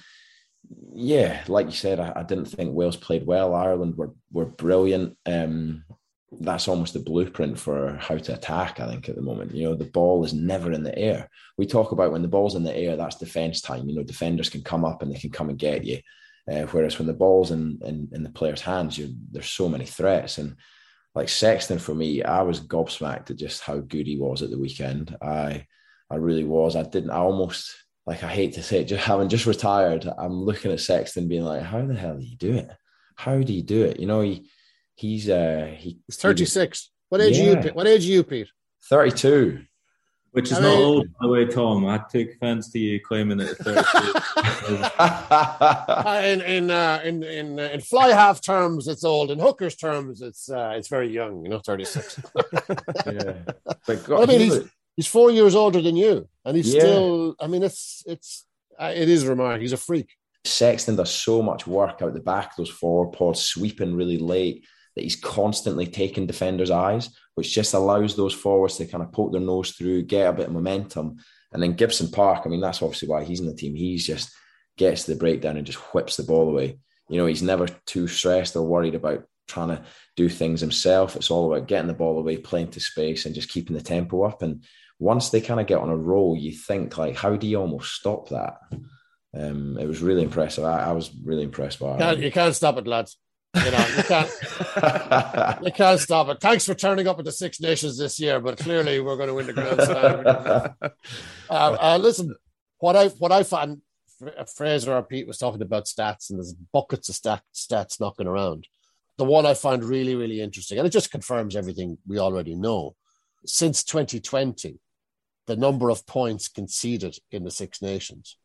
yeah, like you said, I, I, didn't think Wales played well. Ireland were were brilliant. Um, that's almost the blueprint for how to attack. I think at the moment, you know, the ball is never in the air. We talk about when the ball's in the air, that's defense time. You know, defenders can come up and they can come and get you. Uh, whereas when the ball's in, in, in the player's hands, there's so many threats. And like Sexton, for me, I was gobsmacked at just how good he was at the weekend. I I really was. I didn't. I almost like I hate to say it, just having just retired, I'm looking at Sexton being like, how the hell do you do it? How do you do it? You know, he he's uh he, he's 36. What age yeah. are you What age are you, Pete? 32. Which is I not old, by the way, Tom. I take offence to you claiming that it's 32. (laughs) in in, uh, in in uh, in fly half terms, it's old. In hookers terms, it's uh, it's very young. You know, 36. (laughs) yeah, (laughs) but God, I mean, he's, he's four years older than you, and he's yeah. still. I mean, it's it's uh, it is remarkable. He's a freak. Sexton does so much work out the back, those forward pods, sweeping really late, that he's constantly taking defenders' eyes, which just allows those forwards to kind of poke their nose through, get a bit of momentum. And then Gibson Park, I mean, that's obviously why he's in the team. He's just gets the breakdown and just whips the ball away. You know, he's never too stressed or worried about trying to do things himself. It's all about getting the ball away, playing to space, and just keeping the tempo up. And once they kind of get on a roll, you think like, how do you almost stop that? Um, it was really impressive. I, I was really impressed by it. Can't, you can't stop it, lads. You know, you can't, (laughs) you can't stop it. Thanks for turning up at the Six Nations this year, but clearly we're going to win the Grand Slam. (laughs) uh, uh, listen, what I what I found, Fraser or Pete was talking about stats, and there's buckets of stat, stats knocking around. The one I find really, really interesting, and it just confirms everything we already know. Since 2020, the number of points conceded in the Six Nations.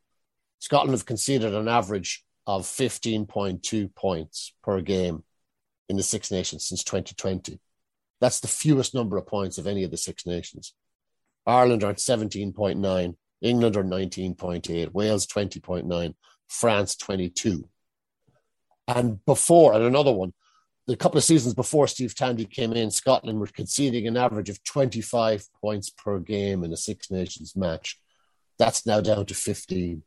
Scotland have conceded an average of 15.2 points per game in the Six Nations since 2020. That's the fewest number of points of any of the Six Nations. Ireland are at 17.9, England are 19.8, Wales 20.9, France 22. And before, and another one, the couple of seasons before Steve Tandy came in, Scotland were conceding an average of 25 points per game in a Six Nations match. That's now down to 15.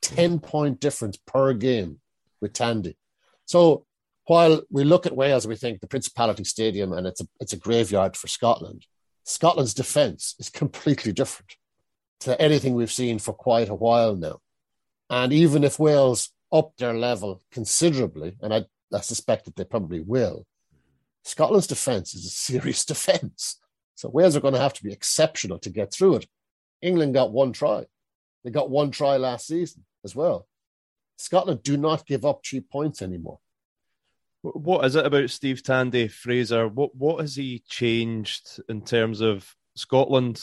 10 point difference per game with Tandy. So while we look at Wales, we think the Principality Stadium and it's a, it's a graveyard for Scotland. Scotland's defence is completely different to anything we've seen for quite a while now. And even if Wales up their level considerably, and I, I suspect that they probably will, Scotland's defence is a serious (laughs) defence. So Wales are going to have to be exceptional to get through it. England got one try. They got one try last season as well. Scotland do not give up cheap points anymore. What is it about Steve Tandy, Fraser? What what has he changed in terms of Scotland?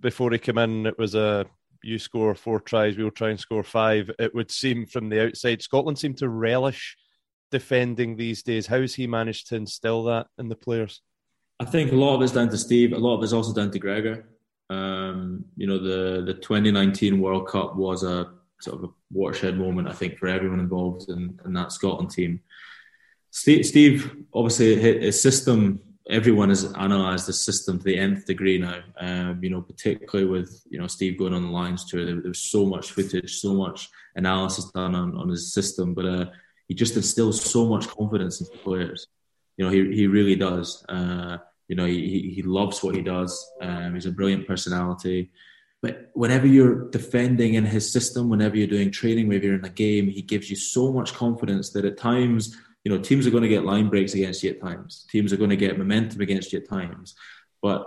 Before he came in, it was a you score four tries, we'll try and score five. It would seem from the outside, Scotland seem to relish defending these days. How has he managed to instill that in the players? I think a lot of it's down to Steve. A lot of it's also down to Gregor. Um, you know, the the 2019 World Cup was a sort of a watershed moment, I think, for everyone involved in, in that Scotland team. Steve, Steve, obviously, his system. Everyone has analysed the system to the nth degree now. Um, you know, particularly with you know Steve going on the Lions tour, there, there was so much footage, so much analysis done on, on his system, but uh, he just instills so much confidence into players. You know, he he really does. Uh, you know, he he loves what he does. Um, he's a brilliant personality. But whenever you're defending in his system, whenever you're doing training, whenever you're in a game, he gives you so much confidence that at times, you know, teams are going to get line breaks against you at times. Teams are going to get momentum against you at times. But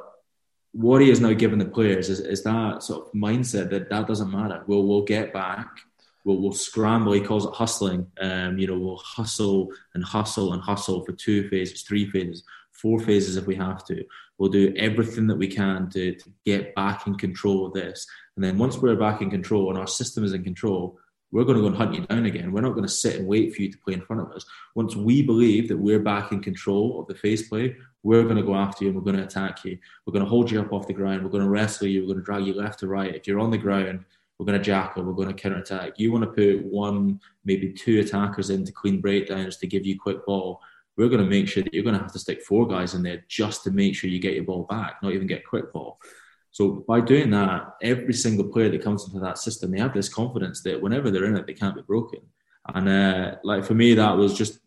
what he has now given the players is, is that sort of mindset that that doesn't matter. We'll, we'll get back. We'll, we'll scramble. He calls it hustling. Um, you know, we'll hustle and hustle and hustle for two phases, three phases, four phases if we have to. We'll do everything that we can to, to get back in control of this. And then once we're back in control and our system is in control, we're going to go and hunt you down again. We're not going to sit and wait for you to play in front of us. Once we believe that we're back in control of the phase play, we're going to go after you and we're going to attack you. We're going to hold you up off the ground. We're going to wrestle you. We're going to drag you left to right. If you're on the ground, we're going to jackal. We're going to counter attack. You want to put one, maybe two attackers into clean breakdowns to give you quick ball we're going to make sure that you're going to have to stick four guys in there just to make sure you get your ball back, not even get quick ball. So by doing that, every single player that comes into that system, they have this confidence that whenever they're in it, they can't be broken. And uh, like for me, that was just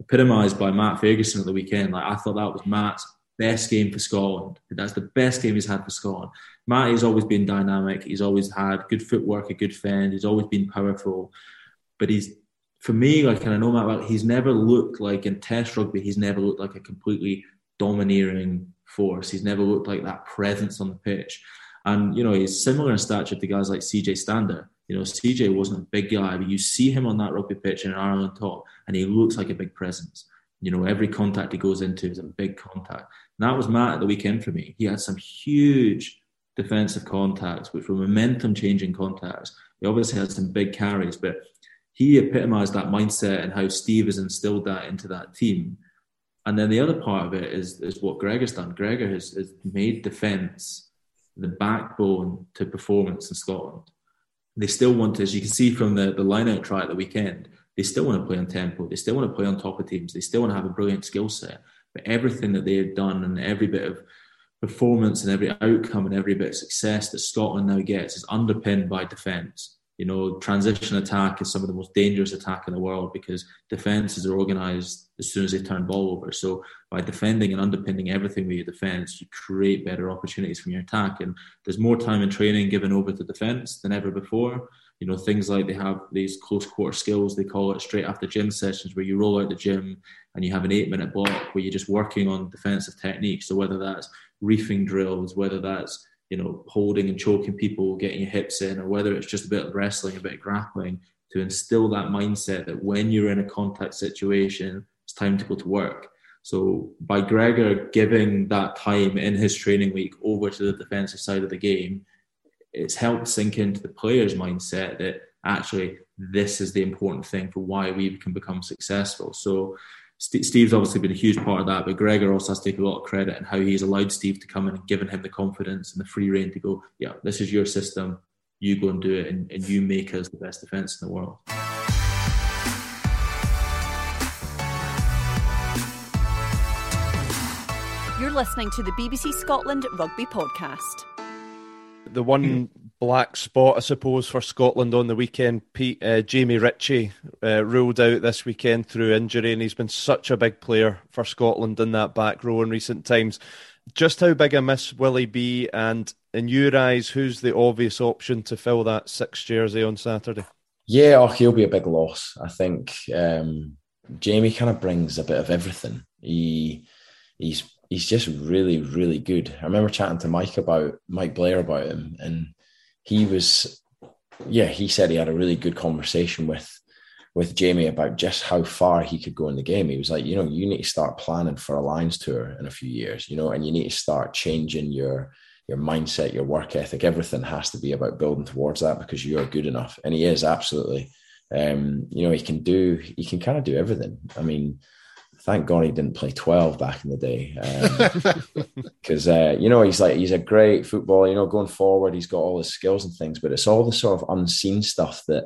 epitomised by Matt Fagerson at the weekend. Like I thought that was Matt's best game for Scotland. That's the best game he's had for Scotland. Matt has always been dynamic. He's always had good footwork, a good fend. He's always been powerful, but he's for me, like, and I know Matt, he's never looked like in Test rugby. He's never looked like a completely domineering force. He's never looked like that presence on the pitch. And you know, he's similar in stature to guys like CJ Stander. You know, CJ wasn't a big guy, but you see him on that rugby pitch in Ireland top, and he looks like a big presence. You know, every contact he goes into is a big contact. And that was Matt at the weekend for me. He had some huge defensive contacts, which were momentum changing contacts. He obviously had some big carries, but he epitomized that mindset and how Steve has instilled that into that team. And then the other part of it is, is what Greg has done. Gregor has, has made defence the backbone to performance in Scotland. They still want to, as you can see from the, the line out try at the weekend, they still want to play on tempo. They still want to play on top of teams. They still want to have a brilliant skill set. But everything that they have done and every bit of performance and every outcome and every bit of success that Scotland now gets is underpinned by defence you know, transition attack is some of the most dangerous attack in the world because defenses are organized as soon as they turn ball over. So by defending and underpinning everything with your defense, you create better opportunities from your attack. And there's more time in training given over to defense than ever before. You know, things like they have these close quarter skills, they call it straight after gym sessions where you roll out the gym and you have an eight minute block where you're just working on defensive techniques. So whether that's reefing drills, whether that's you know, holding and choking people, getting your hips in, or whether it's just a bit of wrestling, a bit of grappling, to instill that mindset that when you're in a contact situation, it's time to go to work. So by Gregor giving that time in his training week over to the defensive side of the game, it's helped sink into the player's mindset that actually this is the important thing for why we can become successful. So Steve's obviously been a huge part of that, but Gregor also has to take a lot of credit in how he's allowed Steve to come in and given him the confidence and the free reign to go, yeah, this is your system, you go and do it, and, and you make us the best defence in the world. You're listening to the BBC Scotland Rugby Podcast. The one black spot, I suppose, for Scotland on the weekend. Pete, uh, Jamie Ritchie uh, ruled out this weekend through injury, and he's been such a big player for Scotland in that back row in recent times. Just how big a miss will he be? And in your eyes, who's the obvious option to fill that six jersey on Saturday? Yeah, oh, he'll be a big loss. I think um, Jamie kind of brings a bit of everything. He he's he's just really really good. I remember chatting to Mike about Mike Blair about him, and he was yeah he said he had a really good conversation with with Jamie about just how far he could go in the game. He was like, you know, you need to start planning for a Lions tour in a few years, you know, and you need to start changing your your mindset, your work ethic. Everything has to be about building towards that because you are good enough, and he is absolutely. Um, you know, he can do he can kind of do everything. I mean, thank God he didn't play 12 back in the day. Because, um, (laughs) uh, you know, he's like, he's a great footballer, you know, going forward, he's got all his skills and things, but it's all the sort of unseen stuff that,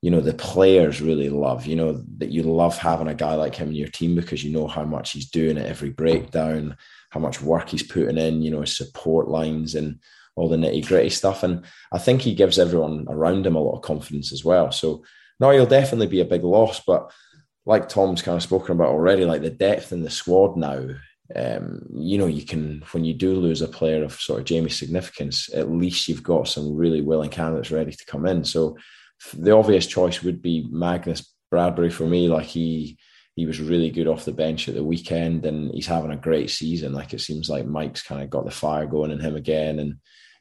you know, the players really love, you know, that you love having a guy like him in your team because you know how much he's doing at every breakdown, how much work he's putting in, you know, his support lines and all the nitty gritty stuff. And I think he gives everyone around him a lot of confidence as well. So, no, he'll definitely be a big loss, but like Tom's kind of spoken about already, like the depth in the squad now. Um, you know, you can when you do lose a player of sort of Jamie's significance, at least you've got some really willing candidates ready to come in. So the obvious choice would be Magnus Bradbury for me. Like he he was really good off the bench at the weekend, and he's having a great season. Like it seems like Mike's kind of got the fire going in him again, and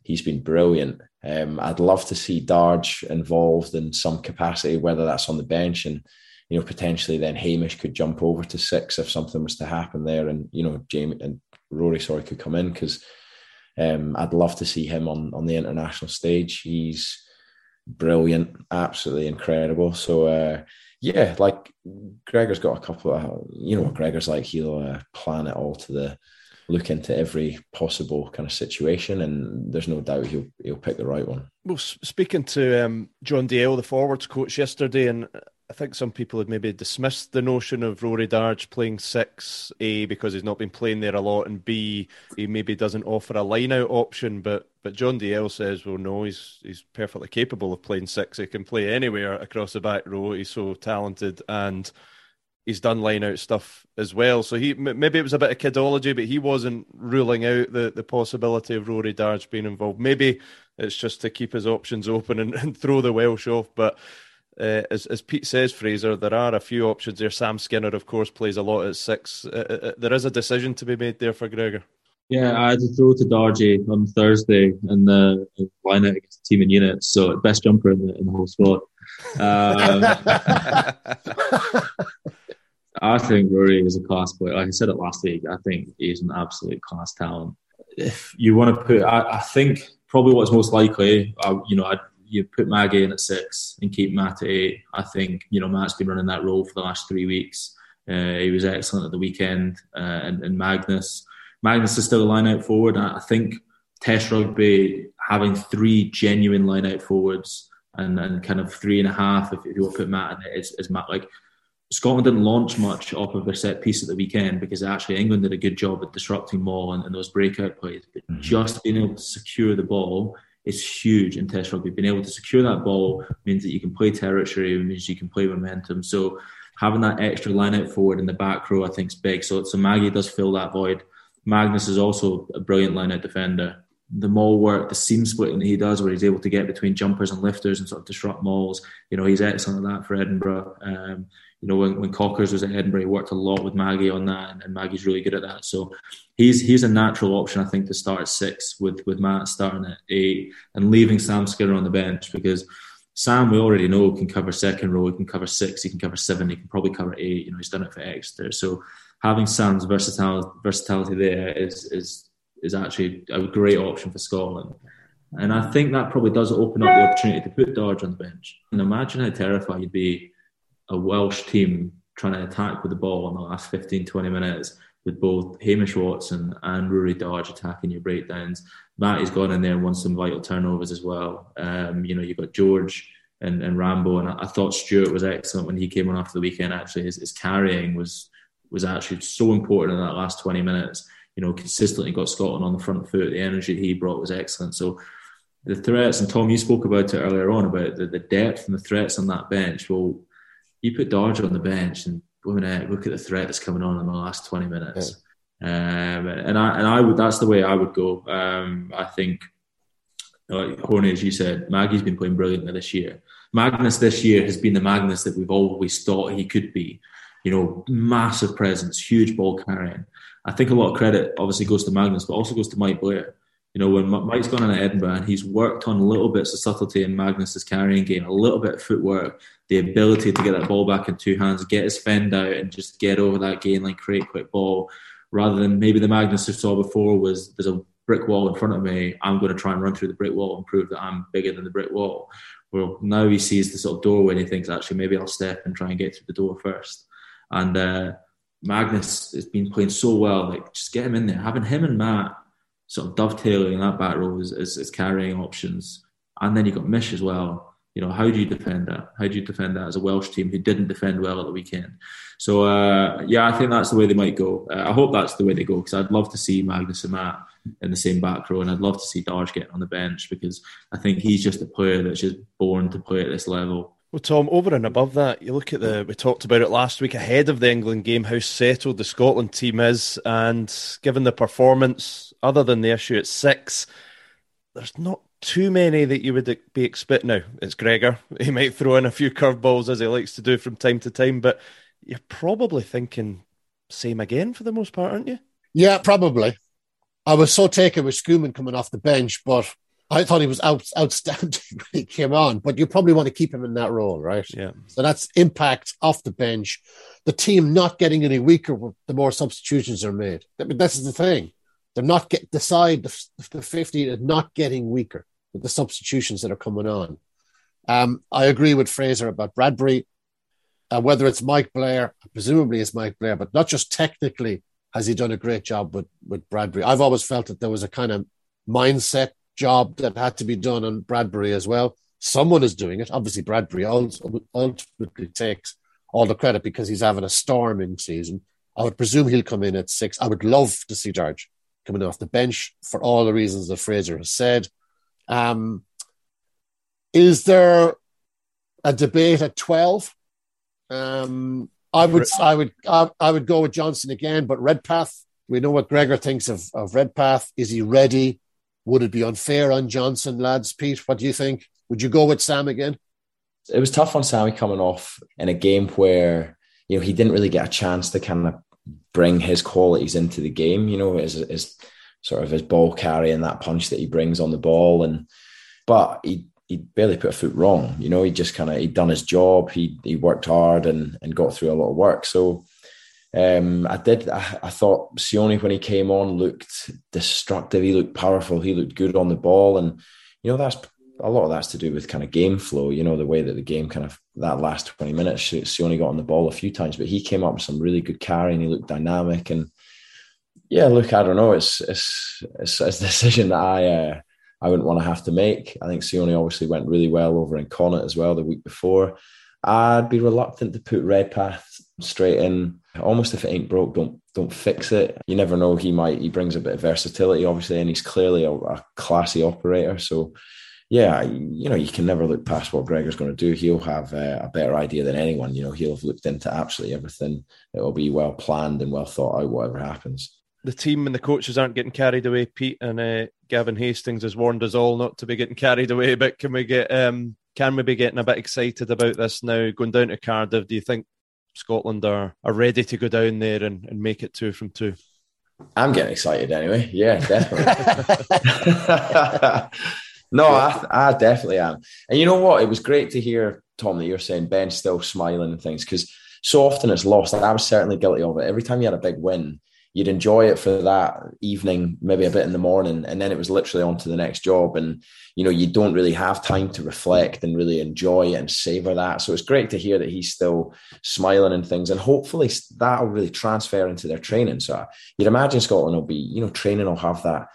he's been brilliant. Um, I'd love to see Darge involved in some capacity, whether that's on the bench and you know, potentially then Hamish could jump over to six if something was to happen there, and you know, Jamie and Rory, sorry, could come in because um, I'd love to see him on on the international stage. He's brilliant, absolutely incredible. So uh, yeah, like Gregor's got a couple of, you know, what Gregor's like he'll uh, plan it all to the look into every possible kind of situation, and there's no doubt he'll he'll pick the right one. Well, speaking to um, John Dalziel, the forwards coach, yesterday, and I think some people had maybe dismissed the notion of Rory Darge playing six, A, because he's not been playing there a lot, and B, he maybe doesn't offer a line out option. But but John Dalziel says, well, no, he's he's perfectly capable of playing six. He can play anywhere across the back row. He's so talented and he's done line out stuff as well. So he maybe it was a bit of kidology, but he wasn't ruling out the, the possibility of Rory Darge being involved. Maybe it's just to keep his options open and, and throw the Welsh off. But uh, as, as Pete says, Fraser, there are a few options there. Sam Skinner, of course, plays a lot at six. Uh, uh, uh there is a decision to be made there for Gregor. Yeah, I had to throw to Dargy on Thursday in the line out against the team in units. So best jumper in the, in the whole squad. Um, (laughs) I think Rory is a class player. Like I said it last week, I think he's an absolute class talent. If you want to put, I, I think probably what's most likely, I, you know, I'd you put Maggie in at six and keep Matt at eight. I think you know Matt's been running that role for the last three weeks. Uh, he was excellent at the weekend, uh, and, and, Magnus. Magnus is still a line out forward. I think Test rugby having three genuine line out forwards and, and kind of three and a half if, if you want to put Matt in it is, is Matt like Scotland didn't launch much off of their set piece at the weekend because actually England did a good job at disrupting Maul and, and those breakout plays, but mm-hmm. just being able to secure the ball is huge in Test rugby. Being able to secure that ball means that you can play territory, means you can play momentum. So having that extra line out forward in the back row, I think, is big. So, so Maggie does fill that void. Magnus is also a brilliant line out defender. The maul work, the seam splitting that he does, where he's able to get between jumpers and lifters and sort of disrupt mauls, you know, he's excellent at that for Edinburgh. Um, you know, when, when Cockers was at Edinburgh, he worked a lot with Maggie on that, and, and, Maggie's really good at that. So he's he's a natural option, I think, to start at six with with Matt starting at eight and leaving Sam Skinner on the bench because Sam, we already know, can cover second row, he can cover six, he can cover seven, he can probably cover eight. You know, he's done it for Exeter. So having Sam's versatility versatility there is is is actually a great option for Scotland. And I think that probably does open up the opportunity to put Darge on the bench. And imagine how terrified you'd be a Welsh team trying to attack with the ball in the last 15, 20 minutes with both Hamish Watson and Rory Darge attacking your breakdowns. Matty's gone in there and won some vital turnovers as well. Um, you know, you've got George and, and Rambo, and I, I, thought Stuart was excellent when he came on after the weekend. Actually, his, his carrying was was actually so important in that last 20 minutes. You know, consistently got Scotland on the front foot. The energy he brought was excellent. So the threats, and Tom, you spoke about it earlier on about the, the depth and the threats on that bench. Well, you put Darge on the bench and women, look at the threat that's coming on in the last 20 minutes. Um, and I and I would that's the way I would go. Um, I think, like Horny, as you said, Maggie's been playing brilliantly this year. Magnus this year has been the Magnus that we've always thought he could be. You know, massive presence, huge ball carrying. I think a lot of credit obviously goes to Magnus, but also goes to Mike Blair. You know, when Mike's gone in at Edinburgh and he's worked on little bits of subtlety in Magnus's carrying game, a little bit of footwork, the ability to get that ball back in two hands, get his fend out and just get over that gain line, create quick ball, rather than maybe the Magnus we saw before was there's a brick wall in front of me, I'm going to try and run through the brick wall and prove that I'm bigger than the brick wall. Well, now he sees the sort of doorway and he thinks, actually, maybe I'll step and try and get through the door first. And uh, Magnus has been playing so well. Like, just get him in there. Having him and Matt sort of dovetailing that back row as, as carrying options. And then you've got Mish as well. You know, how do you defend that? How do you defend that as a Welsh team who didn't defend well at the weekend? So, uh, yeah, I think that's the way they might go. Uh, I hope that's the way they go because I'd love to see Magnus and Matt in the same back row, and I'd love to see Darge getting on the bench because I think he's just a player that's just born to play at this level. Well, Tom, over and above that, you look at the, we talked about it last week ahead of the England game, how settled the Scotland team is. And given the performance, other than the issue at six, there's not too many that you would be expecting. Now, it's Gregor. (laughs) He might throw in a few curveballs as he likes to do from time to time, but you're probably thinking same again for the most part, aren't you? Yeah, probably. I was so taken with Schoeman coming off the bench, but I thought he was out, outstanding (laughs) when he came on, but you probably want to keep him in that role, right? Yeah. So that's impact off the bench. The team not getting any weaker the more substitutions are made. I mean, this is the thing. They're not get the side, the, the 50 is not getting weaker with the substitutions that are coming on. Um, I agree with Fraser about Bradbury. Uh, whether it's Mike Blair, presumably it's Mike Blair, but not just technically has he done a great job with, with Bradbury. I've always felt that there was a kind of mindset job that had to be done on Bradbury as well. Someone is doing it. Obviously, Bradbury ultimately takes all the credit because he's having a storming season. I would presume he'll come in at six. I would love to see Darge coming off the bench for all the reasons that Fraser has said. Um, is there a debate at twelve? Um, I would, I would, I, I would go with Johnson again, but Redpath. We know what Gregor thinks of, of Redpath. Is he ready? Would it be unfair on Johnson, lads? Pete, what do you think? Would you go with Sam again? It was tough on Sammy coming off in a game where you know he didn't really get a chance to kind of bring his qualities into the game. You know, his, his sort of his ball carry and that punch that he brings on the ball, and but he he barely put a foot wrong. You know, he just kind of he'd done his job. He he worked hard and and got through a lot of work. So um, I did. I, I, thought Sione when he came on looked destructive. He looked powerful. He looked good on the ball, and you know that's a lot of that's to do with kind of game flow. You know the way that the game kind of that last twenty minutes. Sione got on the ball a few times, but he came up with some really good carry, and he looked dynamic. And yeah, look, I don't know. It's it's it's, it's a decision that I. Uh, I wouldn't want to have to make. I think Sione obviously went really well over in Connacht as well the week before. I'd be reluctant to put Redpath straight in. Almost if it ain't broke, don't don't fix it. You never know. He might he brings a bit of versatility, obviously, and he's clearly a, a classy operator. So yeah, you know, you can never look past what Gregor's going to do. He'll have uh, a better idea than anyone. You know, he'll have looked into absolutely everything. It'll be well planned and well thought out, whatever happens. The team and the coaches aren't getting carried away. Pete and uh, Gavin Hastings has warned us all not to be getting carried away. But can we get um, can we be getting a bit excited about this now? Going down to Cardiff, do you think Scotland are, are ready to go down there and, and make it two from two? I'm getting excited anyway. Yeah, definitely. (laughs) no, I, I definitely am. And you know what? It was great to hear, Tom, that you're saying Ben's still smiling and things because so often it's lost. I was certainly guilty of it. Every time you had a big win, you'd enjoy it for that evening, maybe a bit in the morning, and then it was literally on to the next job. And you know, you don't really have time to reflect and really enjoy it and savor that. So it's great to hear that he's still smiling and things, and hopefully that'll really transfer into their training. So uh, you'd imagine Scotland will be, you know, training will have that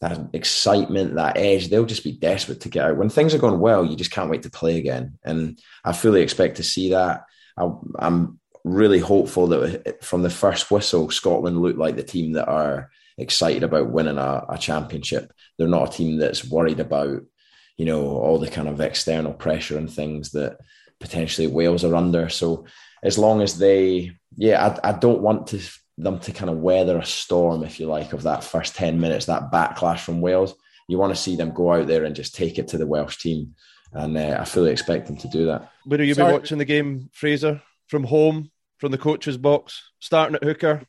that excitement, that edge. They'll just be desperate to get out. When things are going well, you just can't wait to play again. And I fully expect to see that. I, I'm really hopeful that from the first whistle, Scotland looked like the team that are excited about winning a, a, championship. They're not a team that's worried about, you know, all the kind of external pressure and things that potentially Wales are under. So as long as they, yeah, I, I don't want to them to kind of weather a storm, if you like, of that first 10 minutes, that backlash from Wales. You want to see them go out there and just take it to the Welsh team. And uh, I fully expect them to do that. Where are you be watching the game, Fraser? From home, from the coach's box, starting at hooker?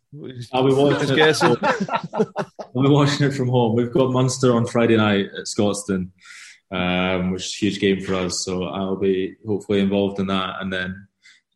I'll be watching it. guessing. (laughs) Be watching it from home. We've got Munster on Friday night at Scotstoun, um, which is a huge game for us. So I'll be hopefully involved in that and then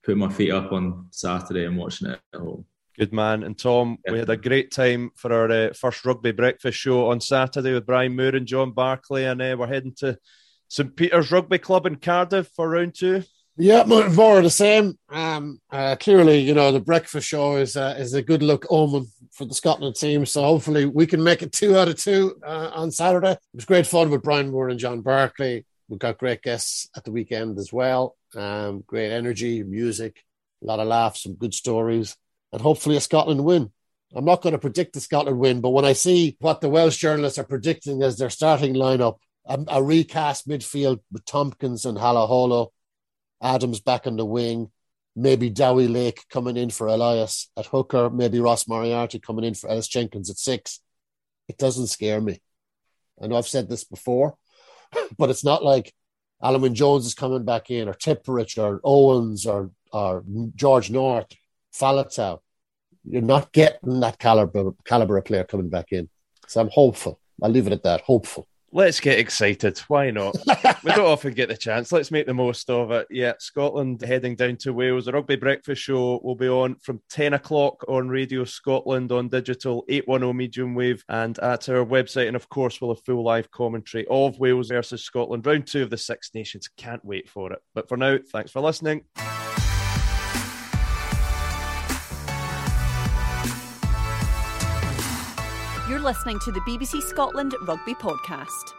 putting my feet up on Saturday and watching it at home. Good man. And Tom, yeah. we had a great time for our uh, first rugby breakfast show on Saturday with Brian Moore and John Barclay. And uh, we're heading to St. Peter's Rugby Club in Cardiff for round two. Yeah, more the same. Um, uh, clearly, you know, the breakfast show is uh, is a good look omen for the Scotland team. So hopefully we can make it two out of two uh, on Saturday. It was great fun with Brian Moore and John Barclay. We've got great guests at the weekend as well. Um, great energy, music, a lot of laughs, some good stories, and hopefully a Scotland win. I'm not going to predict the Scotland win, but when I see what the Welsh journalists are predicting as their starting lineup, a, a recast midfield with Tompkins and Halaholo, Adams back on the wing, maybe Dewi Lake coming in for Elias at hooker, maybe Ross Moriarty coming in for Ellis Jenkins at six. It doesn't scare me. I know I've said this before, (laughs) but it's not like Wyn Jones is coming back in, or Tipuric, or Owens, or or George North, Faletau. You're not getting that caliber caliber of player coming back in. So I'm hopeful. I'll leave it at that. Hopeful. Let's get excited. Why not? (laughs) we don't often get the chance. Let's make the most of it. Yeah, Scotland heading down to Wales. The Rugby Breakfast Show will be on from 10 o'clock on Radio Scotland on digital 810 medium wave and at our website. And of course, we'll have full live commentary of Wales versus Scotland, round two of the Six Nations. Can't wait for it. But for now, thanks for listening. You're listening to the BBC Scotland Rugby Podcast.